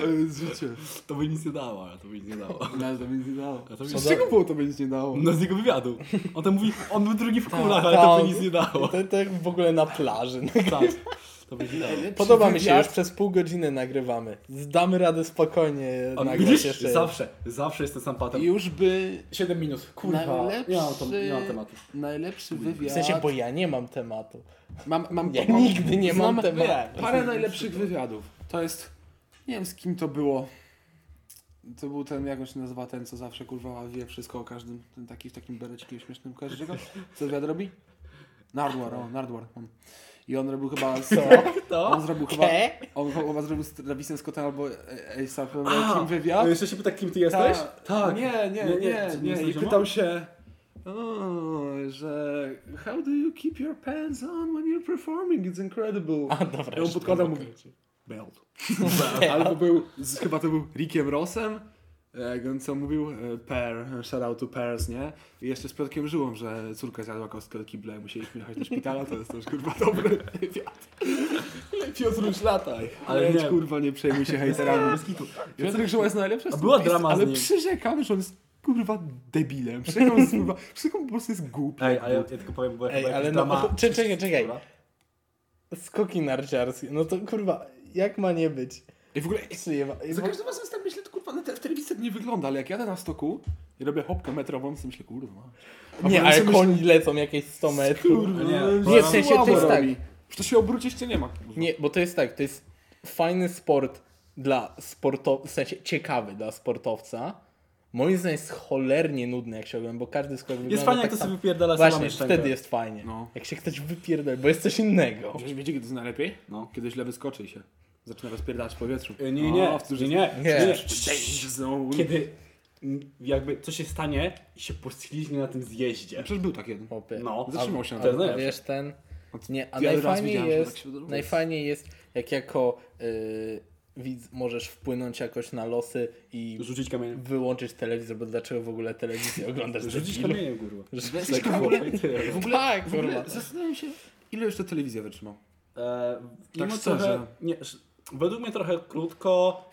To jest życie. to by nic nie dało, to by nic nie dało. No, to by nic nie dało. To by Z czego było to by nic nie dało? No z jego wywiadu. On tam mówi, on był drugi w kulach, Tak, ale to by tak. nic nie dało. To jak w ogóle na plaży. Tak, to nie dało. Podoba mi się, już przez pół godziny nagrywamy. Zdamy radę spokojnie On, nagrać widzisz, jeszcze. zawsze, zawsze jest ten sam pattern. Już by 7 minut, kurwa, Najlepszy- nie mam, to, nie mam tematu. najlepszy W wywiad... sensie, bo ja nie mam tematu. mam, mam, Ja mam, nigdy nie mam tematu. Parę najlepszych wywiadów. To jest... Nie wiem z kim to było. To był ten, jak on się nazywa, ten, co zawsze kurwa wie wszystko o każdym. Ten taki w takim berecikiem śmiesznym. Kojarzycie go? Co wywiad robi? Nardwar, o, Nardwar. On. I on robił chyba... Z, On zrobił chyba... On chyba zrobił z Travisem Scottem albo A$APem Rockim wywiad. A, jeszcze się pyta, kim ty jesteś? Tak. Nie, nie, Nie, nie, nie, nie. I pytał się, o, że how do you keep your pants on when you're performing? It's incredible. A, dobra. I on podkładał, wykończy. belt. Albo był, z, chyba to był Rickiem Rossem, co mówił, e, Pear, shout out to Pairs, nie? I jeszcze z Piotrkiem Żyłą, że córka zjadła kostkę do kibla i musieliśmy jechać do szpitala, to jest też kurwa dobry wywiad. Piotr już lataj. Ale Ale nie. kurwa nie przejmuj się hejterami. Piotrek Żyła jest najlepsza była drama Ale przyrzekam, że on jest kurwa debilem. Przyrzekam, że jest, kurwa, przyrzekam po prostu jest głupi. Ej, ale ja, ja tylko powiem, bo Ej, chyba ale no, czekaj, czekaj. Skoki narciarskie. No to kurwa, jak ma nie być? I w ogóle za każdym razem tak myślę, na te, w telewizji tak nie wygląda, ale jak jadę na stoku i robię hopkę metrową, to myślę, kurwa. A Nie, ale koni lecą jakieś 100 metrów. Kurwa, Nie, no, nie, w sensie to jest tak. to się obrócić cię nie ma. kurwa. Nie, bo to jest tak, to jest fajny sport dla sportowca, w sensie ciekawy dla sportowca. Moim zdaniem jest cholernie nudny, jak się ogląda, bo każdy skok wygląda Jest fajnie, jak tak to samo. sobie wypierdala Właśnie, wtedy jest fajnie. No. Jak się ktoś wypierdala, bo jest coś innego. Wiesz, wiecie, kiedy to jest najlepiej? No. Kiedy źle wyskoczy i się zaczyna rozpierdalać w powietrzu. E, Nie, nie, O, wtedy nie, nie. Nie. Znowu. Kiedy jakby coś się stanie i się poślizgnie na tym zjeździe. Przecież był tak jeden. No. Zatrzymał się na a najlepsze. wiesz ten... Nie, a razy najfajniej widziałem, że jest, tak się najfajniej jest, jak jako y, widz możesz wpłynąć jakoś na losy i Rzucić kamieniem. wyłączyć telewizor, bo dlaczego w ogóle telewizję oglądasz? Rzucić kamieniem, kurwa. Jesteś Tak, w ogóle, w ogóle, Tak, w ogóle kurwa. zastanawiam się, ile jeszcze telewizja wytrzyma. E, Tak szczerze. trochę, nie, według mnie trochę krótko.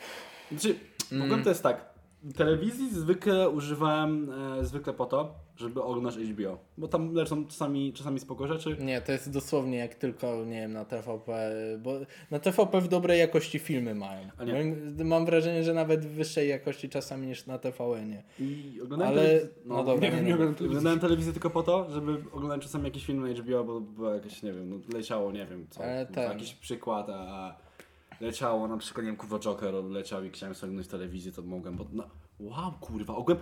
Znaczy, ogóle to jest tak. Telewizji zwykle używałem e, zwykle po to, żeby oglądać HBO. Bo tam lecą czasami, czasami spoko rzeczy. Nie, to jest dosłownie jak tylko, nie wiem, na TVP, bo na TVP w dobrej jakości filmy mają. Nie. Mam wrażenie, że nawet w wyższej jakości czasami niż na TVN-ie. I oglądałem Ale, telewiz- no dobra, nie, nie, nie no. telewizji. Oglądałem telewizję tylko po to, żeby oglądać czasami jakiś film na HBO, bo było jakieś, nie wiem, no, leciało, nie wiem co, Ale ten- jakiś przykład, a leciało na przykład, nie wiem, kurwa Joker leciał i chciałem sobie oglądać telewizję, to mogłem, bo no, wow, kurwa, ogółem,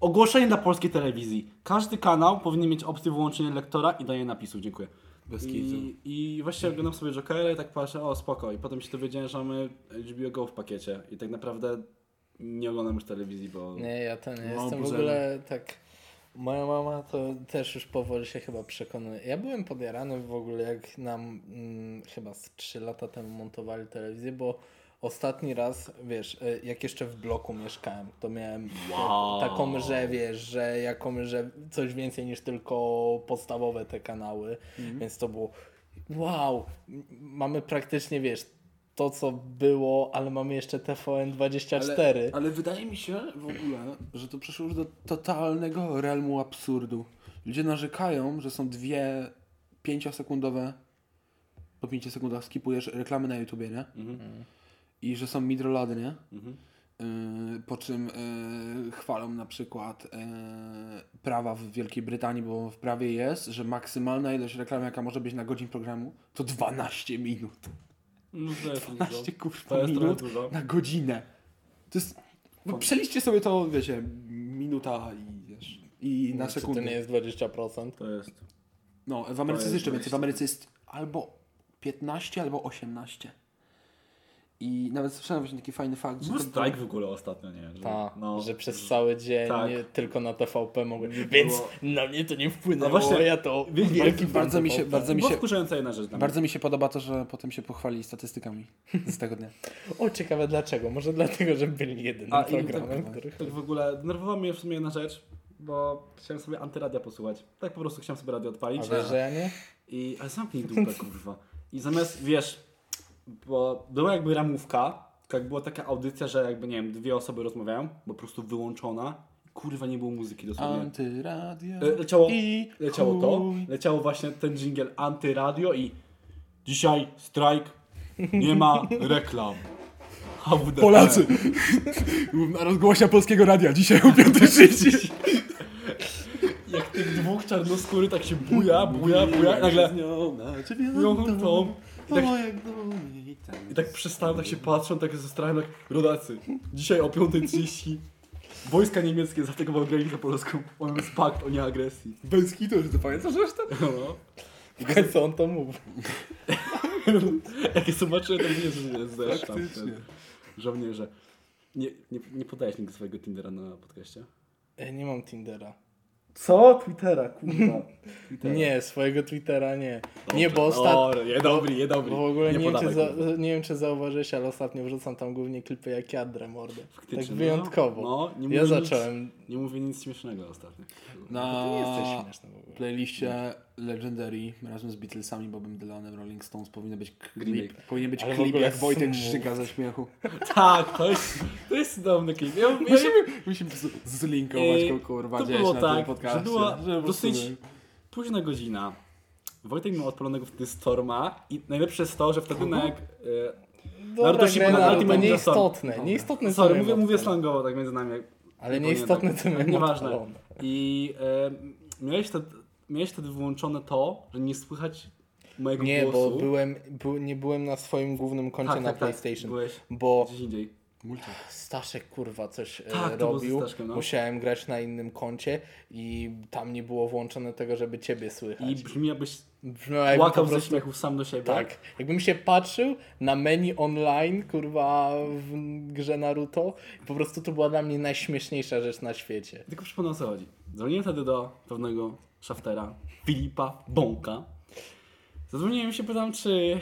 ogłoszenie dla polskiej telewizji. Każdy kanał powinien mieć opcję wyłączenia lektora i dania napisów, dziękuję. Bez kitu. I, I właśnie oglądam sobie Jokera i tak patrzę, o spoko, i potem się dowiedziałem, że mamy HBO Go w pakiecie i tak naprawdę nie oglądam już telewizji, bo... Nie, ja ten, ja No, jestem w ogóle tak... Moja mama to też już powoli się chyba przekonuje. Ja byłem podjarany w ogóle, jak nam mm, chyba z 3 lata temu montowali telewizję, bo ostatni raz, wiesz, y, jak jeszcze w bloku mieszkałem, to miałem Wow. taką, że wiesz, że jaką, że coś więcej niż tylko podstawowe te kanały, więc to było wow, mamy praktycznie, wiesz, to co było, ale mamy jeszcze TVN24. Ale, ale wydaje mi się w ogóle, że to przeszło już do totalnego realmu absurdu. Ludzie narzekają, że są dwie pięciosekundowe, po pięciu sekundach skipujesz reklamy na YouTubie, nie? Mhm. I że są midrolady, nie? Mhm. Yy, po czym yy, chwalą na przykład yy, prawa w Wielkiej Brytanii, bo w prawie jest, że maksymalna ilość reklamy, jaka może być na godzin programu, to 12 minut. No, to jest 12 To kurwa minut dużo. na godzinę. To jest... No, przeliczcie sobie to, wiecie, minuta i wiesz, i na Czy to sekundę. nie jest 20%? To jest... No, w Ameryce jest jest jeszcze więcej. W 20. Ameryce jest albo 15, albo 18. I nawet słyszałem właśnie taki fajny fakt, że Był to strajk w ogóle ostatnio, nie? Że, Ta, no, że przez cały dzień tak. tylko na TVP mogłem. Więc było- na mnie to nie wpłynęło. No właśnie, ja to wiesz, wielki bardzo mi się- bardzo mi się- wkurzająca jedna rzecz. Bardzo mi się podoba to, że potem się pochwali statystykami z tego dnia. O, ciekawe dlaczego. Może dlatego, że byli jedynym A programem, tak, który... tak w ogóle denerwowała mnie w sumie jedna rzecz, bo chciałem sobie antyradia posłuchać. Tak po prostu chciałem sobie radio odpalić. A wiesz, że ja nie? I, ale zamknij dupę, kurwa. I zamiast, wiesz, bo była jakby ramówka, jak była taka audycja, że jakby, nie wiem, dwie osoby rozmawiają, bo po prostu wyłączona. Kurwa, nie było muzyki dosłownie. Antyradio E, Leciało, i leciało to, chuj. leciało właśnie ten jingle antyradio i dzisiaj strajk, nie ma reklam. HWDP. Polacy! Rozgłosia Polskiego Radia dzisiaj o 5.30. Jak tych dwóch czarnoskóry tak się buja, buja, buja i nagle ją tą I tak, jak i tak przestałem, tak się patrzą, tak ze strachem, tak, rodacy, dzisiaj o 5.30 wojska niemieckie zaatakowały granicę polską. On jest pakt o nieagresji. Bez kitu, że ty pamiętasz resztę? No. W końcu on to mówi. Jak je zobaczyłem, to zeszł tam Faktycznie. ten żołnierze. Nie, nie, nie podajesz nigdy swojego Tindera na podcaście? Ja nie mam Tindera. Co? Twittera, kurwa. Twittera. Nie, swojego Twittera nie. Dobrze. Nie, bo ostatnio... Je dobry, je dobry. Bo w ogóle nie, wiem, podawaj, czy za, nie wiem, czy zauważyłeś, ale ostatnio wrzucam tam głównie klipy jak jadrę mordę. Faktycznie, Tak no. wyjątkowo. No, nie ja zacząłem. Nie mówię nic śmiesznego ostatnio. Na To nie jesteś śmieszny w ogóle. playliście Legendary razem z Beatlesami, Bobem Dylanem, Rolling Stones powinien być klip, powinien być Ale klip jak Wojtek. Szczyka ze śmiechu. Tak, to jest, to jest cudowny klip. Ja, ja, Musimy, musimy z- zlinkować go kurwa to było na tak, tym podcaście. że była dosyć- późna godzina. Wojtek miał odpalonego wtedy Storma i najlepsze jest to, że wtedy na jak... E, Dobra, Naruto Shippuden, Naruto, Ultimate to Ninja Storm. nieistotne. Nieistotne sorry, mówię, mówię slangowo tak między nami. Ale nie nieistotne co miałem Nieważne. I e, miałeś, wtedy, miałeś wtedy wyłączone to, że nie słychać mojego Nie, głosu. bo byłem, był, nie byłem na swoim głównym koncie tak, na tak, tak, PlayStation. Byłeś Bo gdzieś indziej. Multi. Staszek kurwa coś e, Tak, robił. Staszkiem, no. Musiałem grać na innym koncie i tam nie było włączone tego, żeby ciebie słychać. I brzmi jakbyś Brzmiało jakby płakał po ze prostu śmiechu sam do siebie. Tak. Jakbym się patrzył na menu online, kurwa, w grze Naruto, i po prostu to była dla mnie najśmieszniejsza rzecz na świecie. Tylko przypomnę o co chodzi. Dzwoniłem wtedy do pewnego szaftera, Filipa Bąka. Zadzwoniłem się, pytam, czy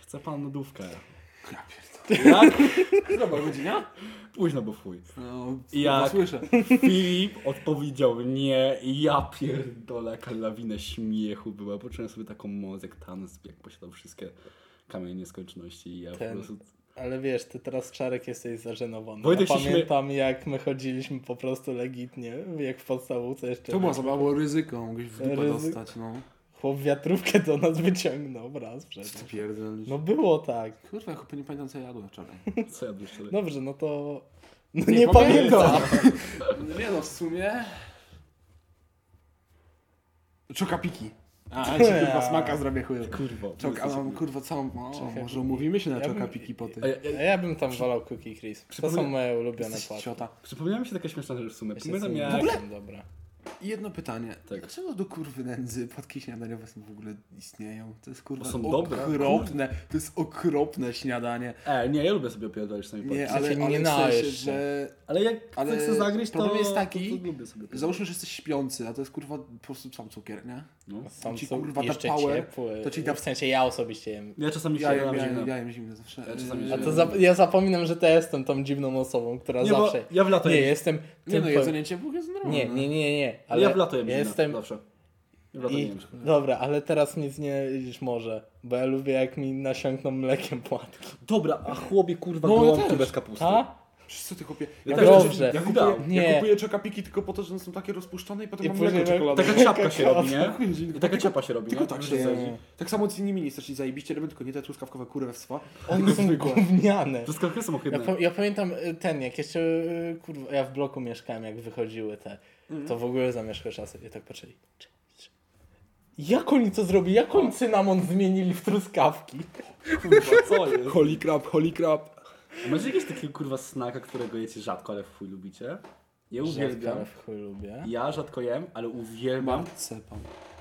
chce pan lodówkę. Ja. Jak? Dobra godzina? Późno, bo fuj. No, ja słyszę. Filip odpowiedział nie i ja pierdolę, jaka lawina śmiechu była. Poczułem sobie taką moc jak Thanos, jak posiadał wszystkie kamienie nieskończoności i ja Ten- po prostu... Ale wiesz, ty teraz Czarek jesteś zażenowany. Wojtek ja się śmie- pamiętam jak my chodziliśmy po prostu legitnie, jak w podstawówce jeszcze. To było ryzyko, mogłeś w dupę Ryzy- dostać, no. Chłop wiatrówkę do nas wyciągnął raz przecież. Pierdolisz. No było tak. Kurwa, ja chyba nie pamiętam co jadłem wczoraj. Co ja bym jeszcze... Dobrze, no to... No Nie nie, pamiętam. Nie no, w sumie... Czokapiki. A, ci kurwa smaka zrobię chuj. Kurwa. Czok, a mam kurwa całą... O, Czekaj. może umówimy się na Ja bym- czokapiki po A tym. ja, A ja, ja bym tam wolał Cookie Crisp. To są Przypomnę- moje ulubione Jesteś płatki. ciota. przypomniała mi się taka śmieszna rzecz w sumie. Ja Pamiętam jak... tym mlekiem, Dobra. I jedno pytanie. Tak. Dlaczego do kurwy nędzy płatki śniadaniowe są w ogóle istnieją? To jest kurwa Bo są dobre. okropne. To jest okropne śniadanie. E, nie, ja lubię sobie opowiadać czasami Nie, nie, ale, ale nie w sensie, że... Ale jak Ale chcę zagryźć, to... problem jest taki, to, to lubię sobie Załóżmy, że jesteś śpiący, a to jest kurwa po prostu sam cukier, nie? No. Są ci, kurwa, jeszcze power, ciepłe. to ci da- W sensie ja osobiście jem. Ja czasami Ja się jem, ja, ja jem zimne zawsze. Ja czasami A to za, ja zapominam, że to ja jestem tą dziwną osobą, która Nie, bo zawsze... ja w lato Nie, jem. jestem... Nie no, jedzenie ciepłych jest normalne. Nie, nie, nie, nie. Ale ja w lato jem ja jestem... zawsze. I, dobra, ale teraz nic nie jedziesz może, bo ja lubię jak mi nasiąkną mlekiem płatki. Dobra, a chłopie kurwa No, bez kapusty. A? Przecież co ty kupię? Ja Ja, też. wiesz, Dobrze. ja, Wydał. kupuję, Nie. ja kupuję czekapiki tylko po to, że one są takie rozpuszczone i potem I mam później mleko czekoladowe. Taka ciapka się robi, nie? Taka ciapa się robi, Tylko nie? tak się robi. Tak samo z innymi nie jesteś zajebiście robią, tylko nie te truskawkowe kurewstwa. One są gówniane. To sklepy są Ja, ohydne. pa- ja pamiętam y, ten, jak jeszcze, y, kurwa, ja w bloku mieszkałem, jak wychodziły te, to w ogóle zamieszkłe czasy. I tak patrzyli. "Cze- cze- Jak oni to zrobili? Jak oni cynamon zmienili w truskawki? Kurwa, co jest? Holy crap, holy crap. Macie jakieś takiego kurwa snaka, którego jecie rzadko, ale w chuj lubicie? Ja uwielbiam. Ale w chuj lubię. Ja rzadko jem, ale uwielbiam Marcepan.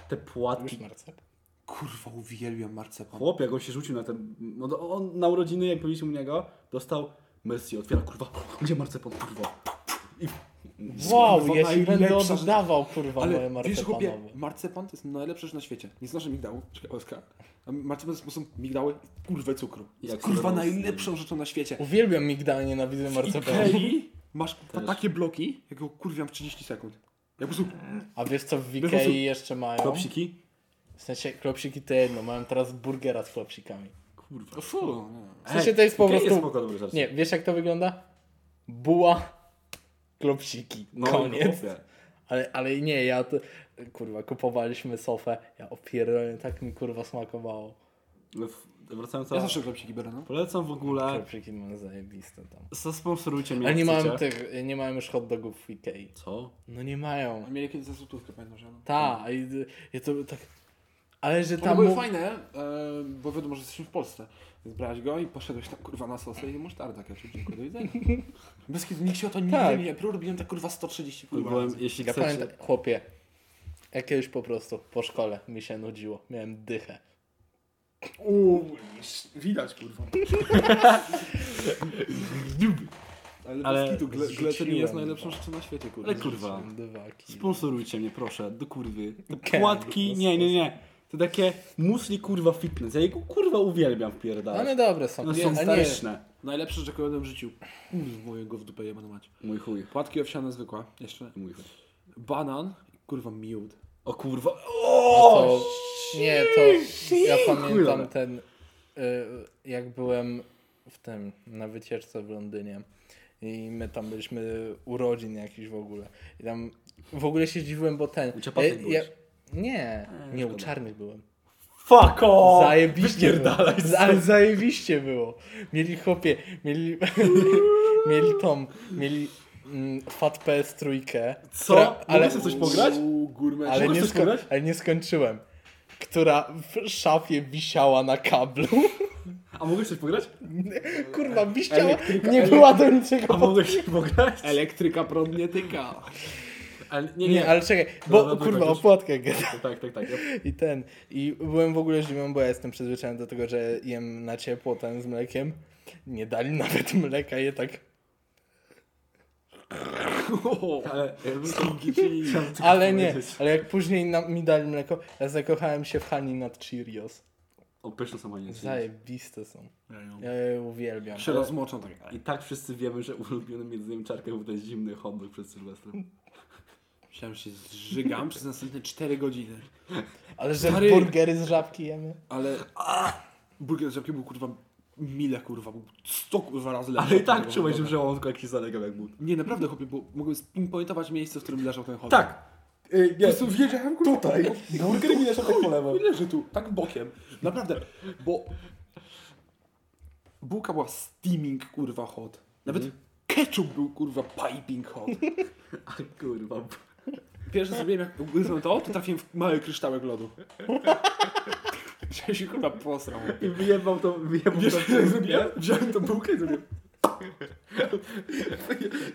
te płatki. Już marcep. Kurwa, uwielbiam marcepan. Chłop, jak on się rzucił na ten... No to on na urodziny, jak byliśmy u niego, dostał Messi, otwiera, kurwa, gdzie marcepan, kurwa? I Wow, Kurwa, ja ci będę oddawał, kurwa, moje Ale wiesz, chłopie, marcepanowe. marcepan to jest najlepsza rzecz na świecie. Nie znasz migdału? Czekaj, Oskar. A Marcepan to są migdały, kurwę cukru. Jest Jak kurwa najlepszą rzeczą na świecie. Uwielbiam migdał, nienawidzę W marcepanu. Ikei masz kurwa, Też. takie bloki, jak go kurwiam w 30 sekund. Ja po prostu... A wiesz co w. Ikei jeszcze mają? klopsiki? W sensie klopsiki to jedno, mają teraz burgera z klopsikami. Kurwa. Fu, W sensie to jest po prostu... spoko, dobry rzecz. Nie, wiesz jak to wygląda? Buła, klopsiki, No, koniec. Ale, ale nie, ja to... Kurwa, kupowaliśmy sofę, ja opierdolę, tak mi kurwa smakowało. W- Wracając Ja zawsze klepsiki biorę, no. Polecam w ogóle... Klopsiki mam zajebiste tam. Zasponsorujcie mnie, Ale nie chcecie. tych, nie mają już hot dogów w Ikei. Co? No nie mają. Mieli kiedyś za złotówkę, pamiętam, że no. Ta, i, i to tak... Ale że One tam... były mów- fajne, e, bo wiadomo, że jesteśmy w Polsce. Więc brałeś go i poszedłeś tam kurwa na sosę i musztarda ketchup, dziękuję, do widzenia. Bez kiedy nikt się o to nigdy Tak. nie prób, robiłem tak kurwa 130 kurwa. Byłem, razy. jeśli Ja chcecie... pamiętam, chłopie, jakiegoś po prostu po szkole mi się nudziło. Miałem dychę. Uuu, widać kurwa. Ale, Ale bez kitu, gle, zrzuciłem jest najlepszą rzeczą na świecie kurwa. Ale kurwa. Sponsorujcie mnie, proszę, do kurwy. Płatki, nie, nie, nie. To takie musli kurwa fitness. Ja jego kurwa uwielbiam wpierdalać. One dobre są. No są straszne. Najlepsze jadłem w życiu. Mojego w dupę jebana mać. Mój chuj. Płatki owsiane zwykłe, jeszcze. Mój chuj. Banan, kurwa miód. O kurwa. to, nie, to ja pamiętam ten, y, jak byłem w tym, na wycieczce w Londynie i my tam byliśmy urodzin jakiś w ogóle. I tam w ogóle się zdziwiłem, bo ten... Ja, ja, nie, nie, u czarnych byłem. Fuck off! Zajebiście było. Wypierdalaj Ale zajebiście było. Mieli chłopie, mieli, mieli tą, mieli mm, Fat PS trójkę. Co? która- Mogę Ale, sobie coś pograć? Uuu, ale, Mogę nie coś sko- pograć? ale nie skończyłem. Która w szafie wisiała na kablu. A mogę coś pograć? Kurwa, wisiała, Elektryka- nie była do niczego. A mogę się pograć? Elektryka prąd nie tyka. Ale, nie, Nie, nie. ale czekaj, bo kurwa, tak o gada. Tak, tak, tak. Ja... I ten. I byłem w ogóle zdziwiony, bo ja jestem przyzwyczajony do tego, że jem na ciepło ten z mlekiem. Nie dali nawet mleka, je tak. Ale Ale nie, ale jak później nam, mi dali mleko, ja zakochałem się w Hani nad Cheerios. O, pyszne są ani Zajebiste są. Ja je uwielbiam. Się rozmoczą tak. I tak wszyscy wiemy, że ulubionym jedzeniem czarków to jest zimny hot dog przed Sylwestrem. Myślałem, że się zżygam przez następne 4 godziny. Ale że Stary- burgery z żabki jemy? Ale burger z żabki był kurwa mile kurwa, był 100 kurwa razy lepszy. Ale i tak czułeś w żołądku jak się zalegał jak but. Nie, naprawdę chłopie, bo mogłem spinpointować miejsce, w którym leżał ten dog. Tak! Yy, Po prostu wiedziałem kurwa. Tutaj. Burgery mi leżą tak po lewo. Leży tu, tak bokiem. Naprawdę, bo bułka była steaming kurwa hot. Nawet ketchup był kurwa piping hot. A kurwa. Pierwsze zrobiłem, jak ugryzłem to, to trafiłem w mały kryształek lodu. Chciałem się kurwa posrał. I wyjebał to, wyjebał Wiesz, to. ja zrobiłem? Wziąłem tą bułkę i zrobiłem...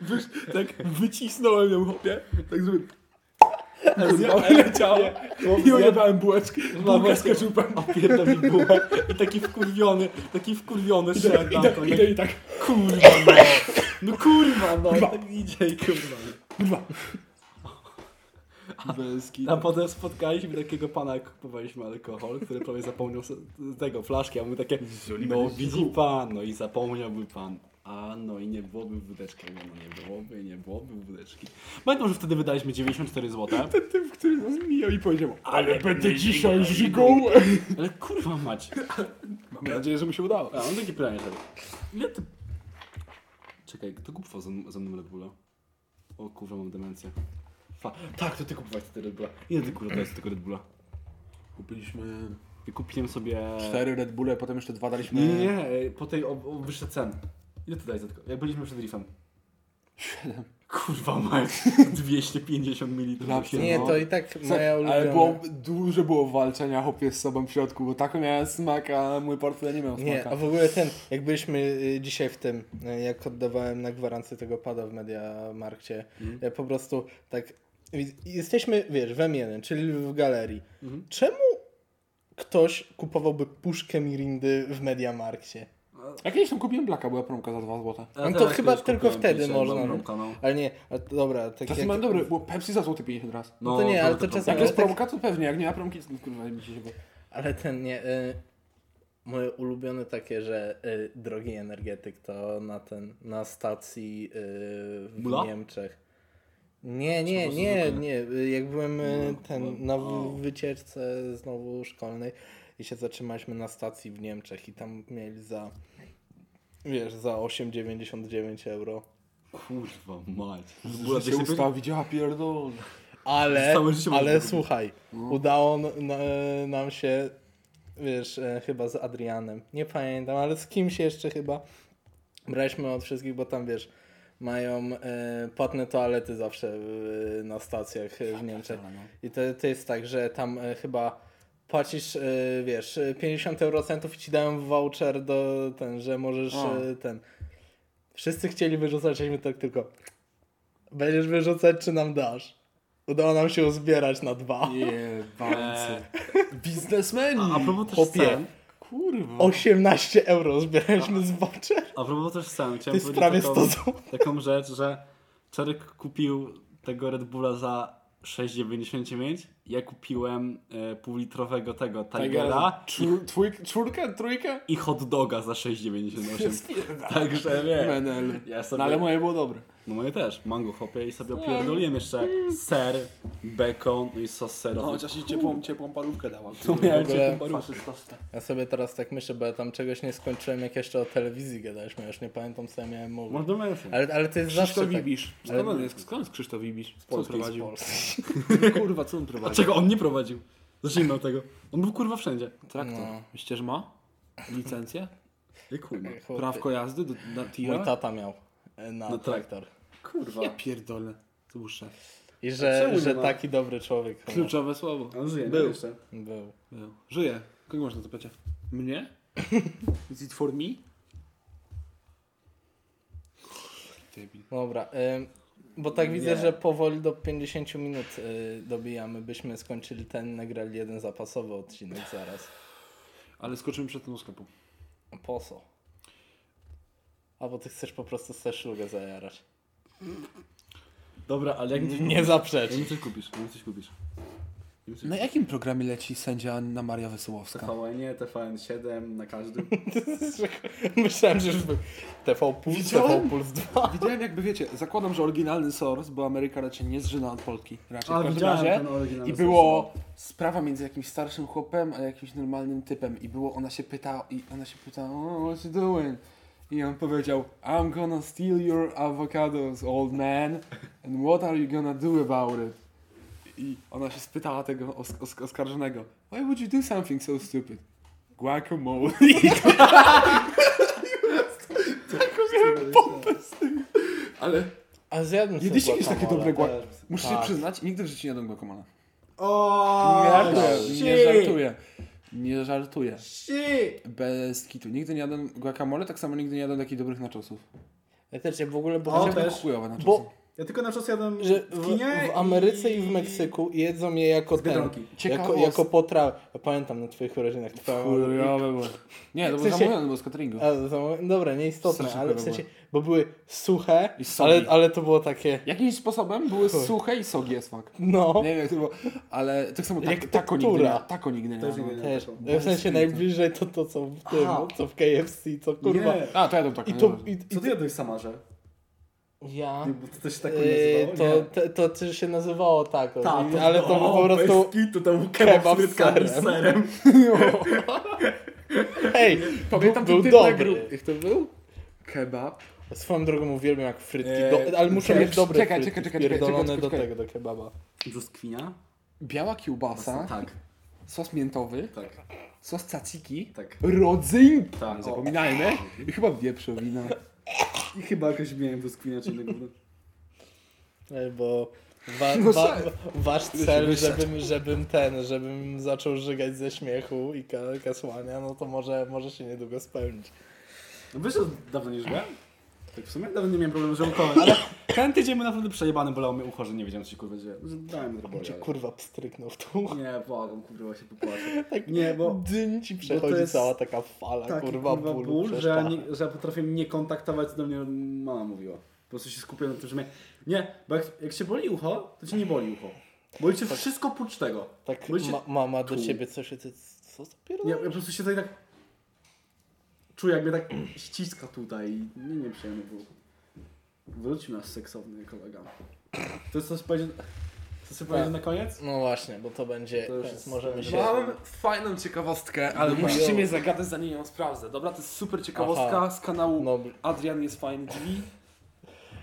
Wiesz, tak wycisnąłem ją, chłopie. Tak zrobiłem... Kurwa, leciała. I ojebałem bułeczkę. Bułkę z ketchupem. Opierdol mi bułę. I taki wkurwiony, taki wkurwiony szedł na to. idę i tak... Kurwa no. No kurwa no. Tak idzie i kurwa. Kurwa. Bez A potem spotkaliśmy takiego pana, jak kupowaliśmy alkohol, który prawie zapomniał tego flaszki, a my takie, no widzi pan, no i zapomniałby pan. A no i nie byłoby wódeczki, no nie byłoby, nie byłoby wódeczki. Pamiętam, że wtedy wydaliśmy 94 zł. Ten typ, który nas mijał i powiedział Ale będę dzisiaj żygą. Ale kurwa mać. Mam nadzieję, że mu się udało. A, mam takie pytanie wtedy. Ile ty... Czekaj, kto kupował ze, ze mną Red Bulla? O kurwa, mam demencję. Fa... Tak, to ty kupowałeś wtedy Red Bulla. Ile ty kurwa jest tego Red Bulla? Kupiliśmy Ja kupiłem sobie... cztery Red Bulle, potem jeszcze dwa daliśmy... Nie, nie, nie, e, po tej o, o wyższe cen. Ile ty dałeś za tylko? Jak byliśmy przed Riffem? Kurwa mać, 250 ml. Nie, to i tak moja ulubiona. Ale było, dużo było walczenia chłopie z sobą w środku, bo taką miałem smak, a mój portfel nie miał Nie, smaka. a w ogóle ten, jak byliśmy y, dzisiaj w tym, y, jak oddawałem na gwarancję tego pada w Mediamarkcie, ja po prostu tak, jesteśmy, wiesz, w M1, czyli w galerii. Czemu ktoś kupowałby puszkę Mirindy w Mediamarkcie? Ja kiedyś tam kupiłem Blacka, była promka za 2 zł. No to chyba tylko wtedy można, no. no. Ale nie, a, to dobra, tak Czasem jak... mam dobre, bo Pepsi za złoty 50 raz. No to nie, ale to tak, czasem- Jak jest promka, to pewnie, jak nie ma promki, to kurwa mi się chyba... Ale ten nie. Y, moje ulubione takie, że y, drogi energetyk to na ten, na stacji y, w Mula? Niemczech. Nie, nie, nie, nie. Jak byłem y, Mula, ten, mula. na O. w- wycieczce znowu szkolnej i się zatrzymaliśmy na stacji w Niemczech i tam mieli za, wiesz, za 8,99 euro. Kurwa mać. Że się ustawić, ja pierdolę. Ale, ale słuchaj, udało n- n- nam się, wiesz, e, chyba z Adrianem, nie pamiętam, ale z kimś jeszcze chyba. Braliśmy od wszystkich, bo tam, wiesz, mają e, płatne toalety zawsze e, na stacjach e, w Niemczech. I to, to jest tak, że tam e, chyba płacisz, wiesz, y, 50 eurocentów i ci dają voucher do ten, że możesz ten. Wszyscy chcieli wyrzucać, a my tak tylko. Będziesz wyrzucać, czy nam dasz? Udało nam się uzbierać na dwa. Jebańcy. Biznesmeni. A, a propos też Kurwa. 18 euro zbieraliśmy z voucher. a propos też To chciałem jest powiedzieć prawie taką, 100 zł. taką rzecz, że Czarek kupił tego Red Bulla za 6,99. Ja kupiłem e, półlitrowego tego Tigera Czwór, twój, czwórkę, trójkę? i hot doga za 6,98. Także wie. Menel. Ja sobie, No ale moje było dobre. No moje też, mango hopie i sobie opierdoliłem jeszcze ser, bacon, no i sos serowy. No, chociaż i ciepłą, ciepłą parówkę dała. To miałem ciepłą parówkę. Ja sobie teraz tak myślę, bo ja tam czegoś nie skończyłem, jak jeszcze o telewizji gadaliśmy. Ja już nie pamiętam, co ja miałem mówić. Można mieć. Ale, ale to jest zawsze Krzysztof tak... Ibisz. Skąd jest? Skąd jest Krzysztof Ibisz? Co on Polski, prowadził? Polski. Kurwa, co on A prowadził? czego on nie prowadził? Zacznijmy od tego. On był kurwa wszędzie. Traktor. No. Myślicie, że ma? Licencję? Jak kurwa. Prawko jazdy do, na Mój tira? tata miał e, na No tak. traktor. Kurwa. Ja pierdolę. To szef. I że, że ma? taki dobry człowiek chyba Kluczowe słowo. On żyje, Był. Jeszcze. był. Był. Żyje. Kogo można zapytać? Mnie? Is it for me? Debil. Dobra, ym, bo tak widzę, że powoli do 50 minut y, dobijamy. Byśmy skończyli ten, nagrali jeden zapasowy odcinek zaraz. Ale skoczymy przed tym do sklepu. Po co? A bo ty chcesz po prostu sobie szlugę zajarać. Dobra, ale jak mi coś Nie kupisz? zaprzecz. Jak mi coś kupisz? Jak mi coś kupisz? Na jakim programie leci sędzia Anna Maria Wesołowska? TVN, TVN7, na każdym. Myślałem, że już był TV Puls, Widziałem? TV Puls 2. Widziałem jakby wiecie, zakładam, że oryginalny source, bo Ameryka raczej nie zżyna od Polski. Raczej A, w każdym widziałem razie. ten oryginalny I source, było sprawa między jakimś starszym chłopem, a jakimś normalnym typem. I było, ona się pyta, i ona się pyta, oh, what you doing? I on powiedział, I'm gonna steal your avocados, old man. And what are you gonna do about it? I ona się spytała tego os os oskarżonego, why would you do something so stupid? Guacamole. Taką miałem pompę z tym. Ale A zjadłem jedliście jakieś takie guacamole. dobre guacamole? Muszę się Tak. przyznać, nigdy w życiu nie jadłem guacamole. O, Nie żartuję, nie żartuję. Nie żartuję. Shit. Bez kitu. Nigdy nie jadłem guacamole, tak samo nigdy nie jadłem takich dobrych nachosów. Ja też, ja w ogóle, bo O, też. Chujowe. Bo- Ja tylko na czas jadłem że w w, kinie w Ameryce i w Meksyku jedzą je jako ten, jako, jako potrawę. Ja pamiętam na twoich urodzinach. Twoja Chujowe było. Nie, to W było sensie- zamówione, było z cateringu. A, dobra, nieistotne, Strasznie ale w sensie, bo były suche, I ale, ale to było takie, Jakimś sposobem były Chuj. suche i sogi jest smak. no, Nie wiem jak to było, ale tak samo Jak tak, tako nigdy nie Tako nigdy nie Też nigdy też, w sensie najbliżej to to, co w tym, Aha. co w KFC, co kurwa. Nie. A, to jadłem tak. I to, i, i, Co ty jadłeś w Samarze? Ja, Bo to też tak yy, nazywało? to, to, to, to się nazywało tak, o, Ta, i- ale to był po prostu, kitu, to był kebab z serem. serem. hej, Pamiętam był, dobry. Jak to był? Kebab. Swoją drogą uwielbiam jak frytki, Eee, do, ale czekaj, mieć dobre czekaj, frytki, czekaj, czekaj, czekaj, pierdolone czekaj, do czekaj. tego, do kebaba. Brzoskwinia? Biała kiełbasa, Tak, sos miętowy, tak, sos tzatziki, tak. rodzynki, Tak, nie o. zapominajmy, i chyba wieprzowina. I chyba jakoś miałem brzoskwinia czy innego. Ej, Bo wa, No wa, serio. wasz cel, żebym, żebym ten, żebym zaczął żygać ze śmiechu i ka, kasłania, no to może, może się niedługo spełnić. No wiesz, dawno nie żyłem? Tak w sumie dawno nie miałem problemu z żołądkowym, ale ten tydzień był naprawdę przejebany, bolało mnie ucho, że nie wiedziałem co się kurwa dzieje. Że Dałem mi Cię kurwa pstryknął w tu. Nie, błagam, kurwa się popłaczę. Tak Nie, bo Dyn ci przechodzi jest cała taka fala, taki kurwa, kurwa bólu ból, że, nie, że ja potrafię nie kontaktować, co do mnie mama mówiła. Po prostu się skupię na tym, że mnie... Nie, bo jak, jak się boli ucho, to cię nie boli ucho. Boli cię wszystko oprócz tego. Tak Boli cię... ma, mama do ciebie coś, ty, co za Nie, pierdolę? ja po prostu się tutaj tak... Czuję, jak mnie tak ściska tutaj i nie, nieprzyjemne było. Wróćmy nasz seksowny kolega. To jest coś powiedzieć... Chcesz coś powiedzieć na koniec? No właśnie, bo to będzie, To już jest- możemy się... Mam fajną ciekawostkę, ale Dobra. musicie mnie zagadać zanim ją sprawdzę. Dobra, to jest super ciekawostka Aha. z kanału No, Adrian jest fajny drzwi.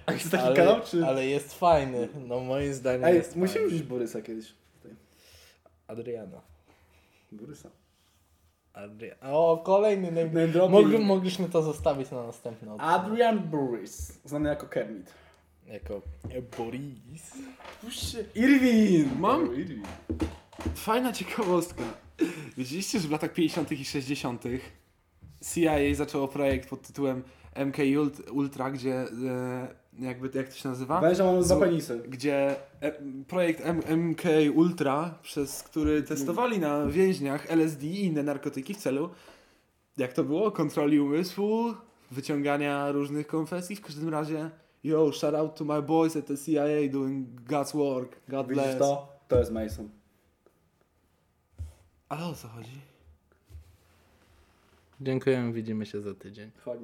A jest taki ale, kanał, czy... ale jest fajny, no moim zdaniem Ej, jest musimy wziąć Borysa kiedyś. Adriana. Borysa. Adrian. O, kolejny name. Mogli, mogliśmy to zostawić na następny odcinek. Adrian Borys, znany jako Kermit. Jako Boris. Puśćcie. Irwin! Mam- Irwin. Fajna ciekawostka. Wiedzieliście, że w latach 50. i 60. CIA zaczęło projekt pod tytułem MK Ult- Ultra, gdzie e, jakby to jak to się nazywa? Węża mam Zu- penisy. Gdzie e, projekt M- MK Ultra, przez który testowali na więźniach LSD i inne narkotyki w celu, jak to było, kontroli umysłu, wyciągania różnych konfesji. W każdym razie, yo, shout out to my boys at the CIA doing God's work. God Widzisz bless. to? To jest Mason. Ale o co chodzi? Dziękuję, widzimy się za tydzień. Chodź.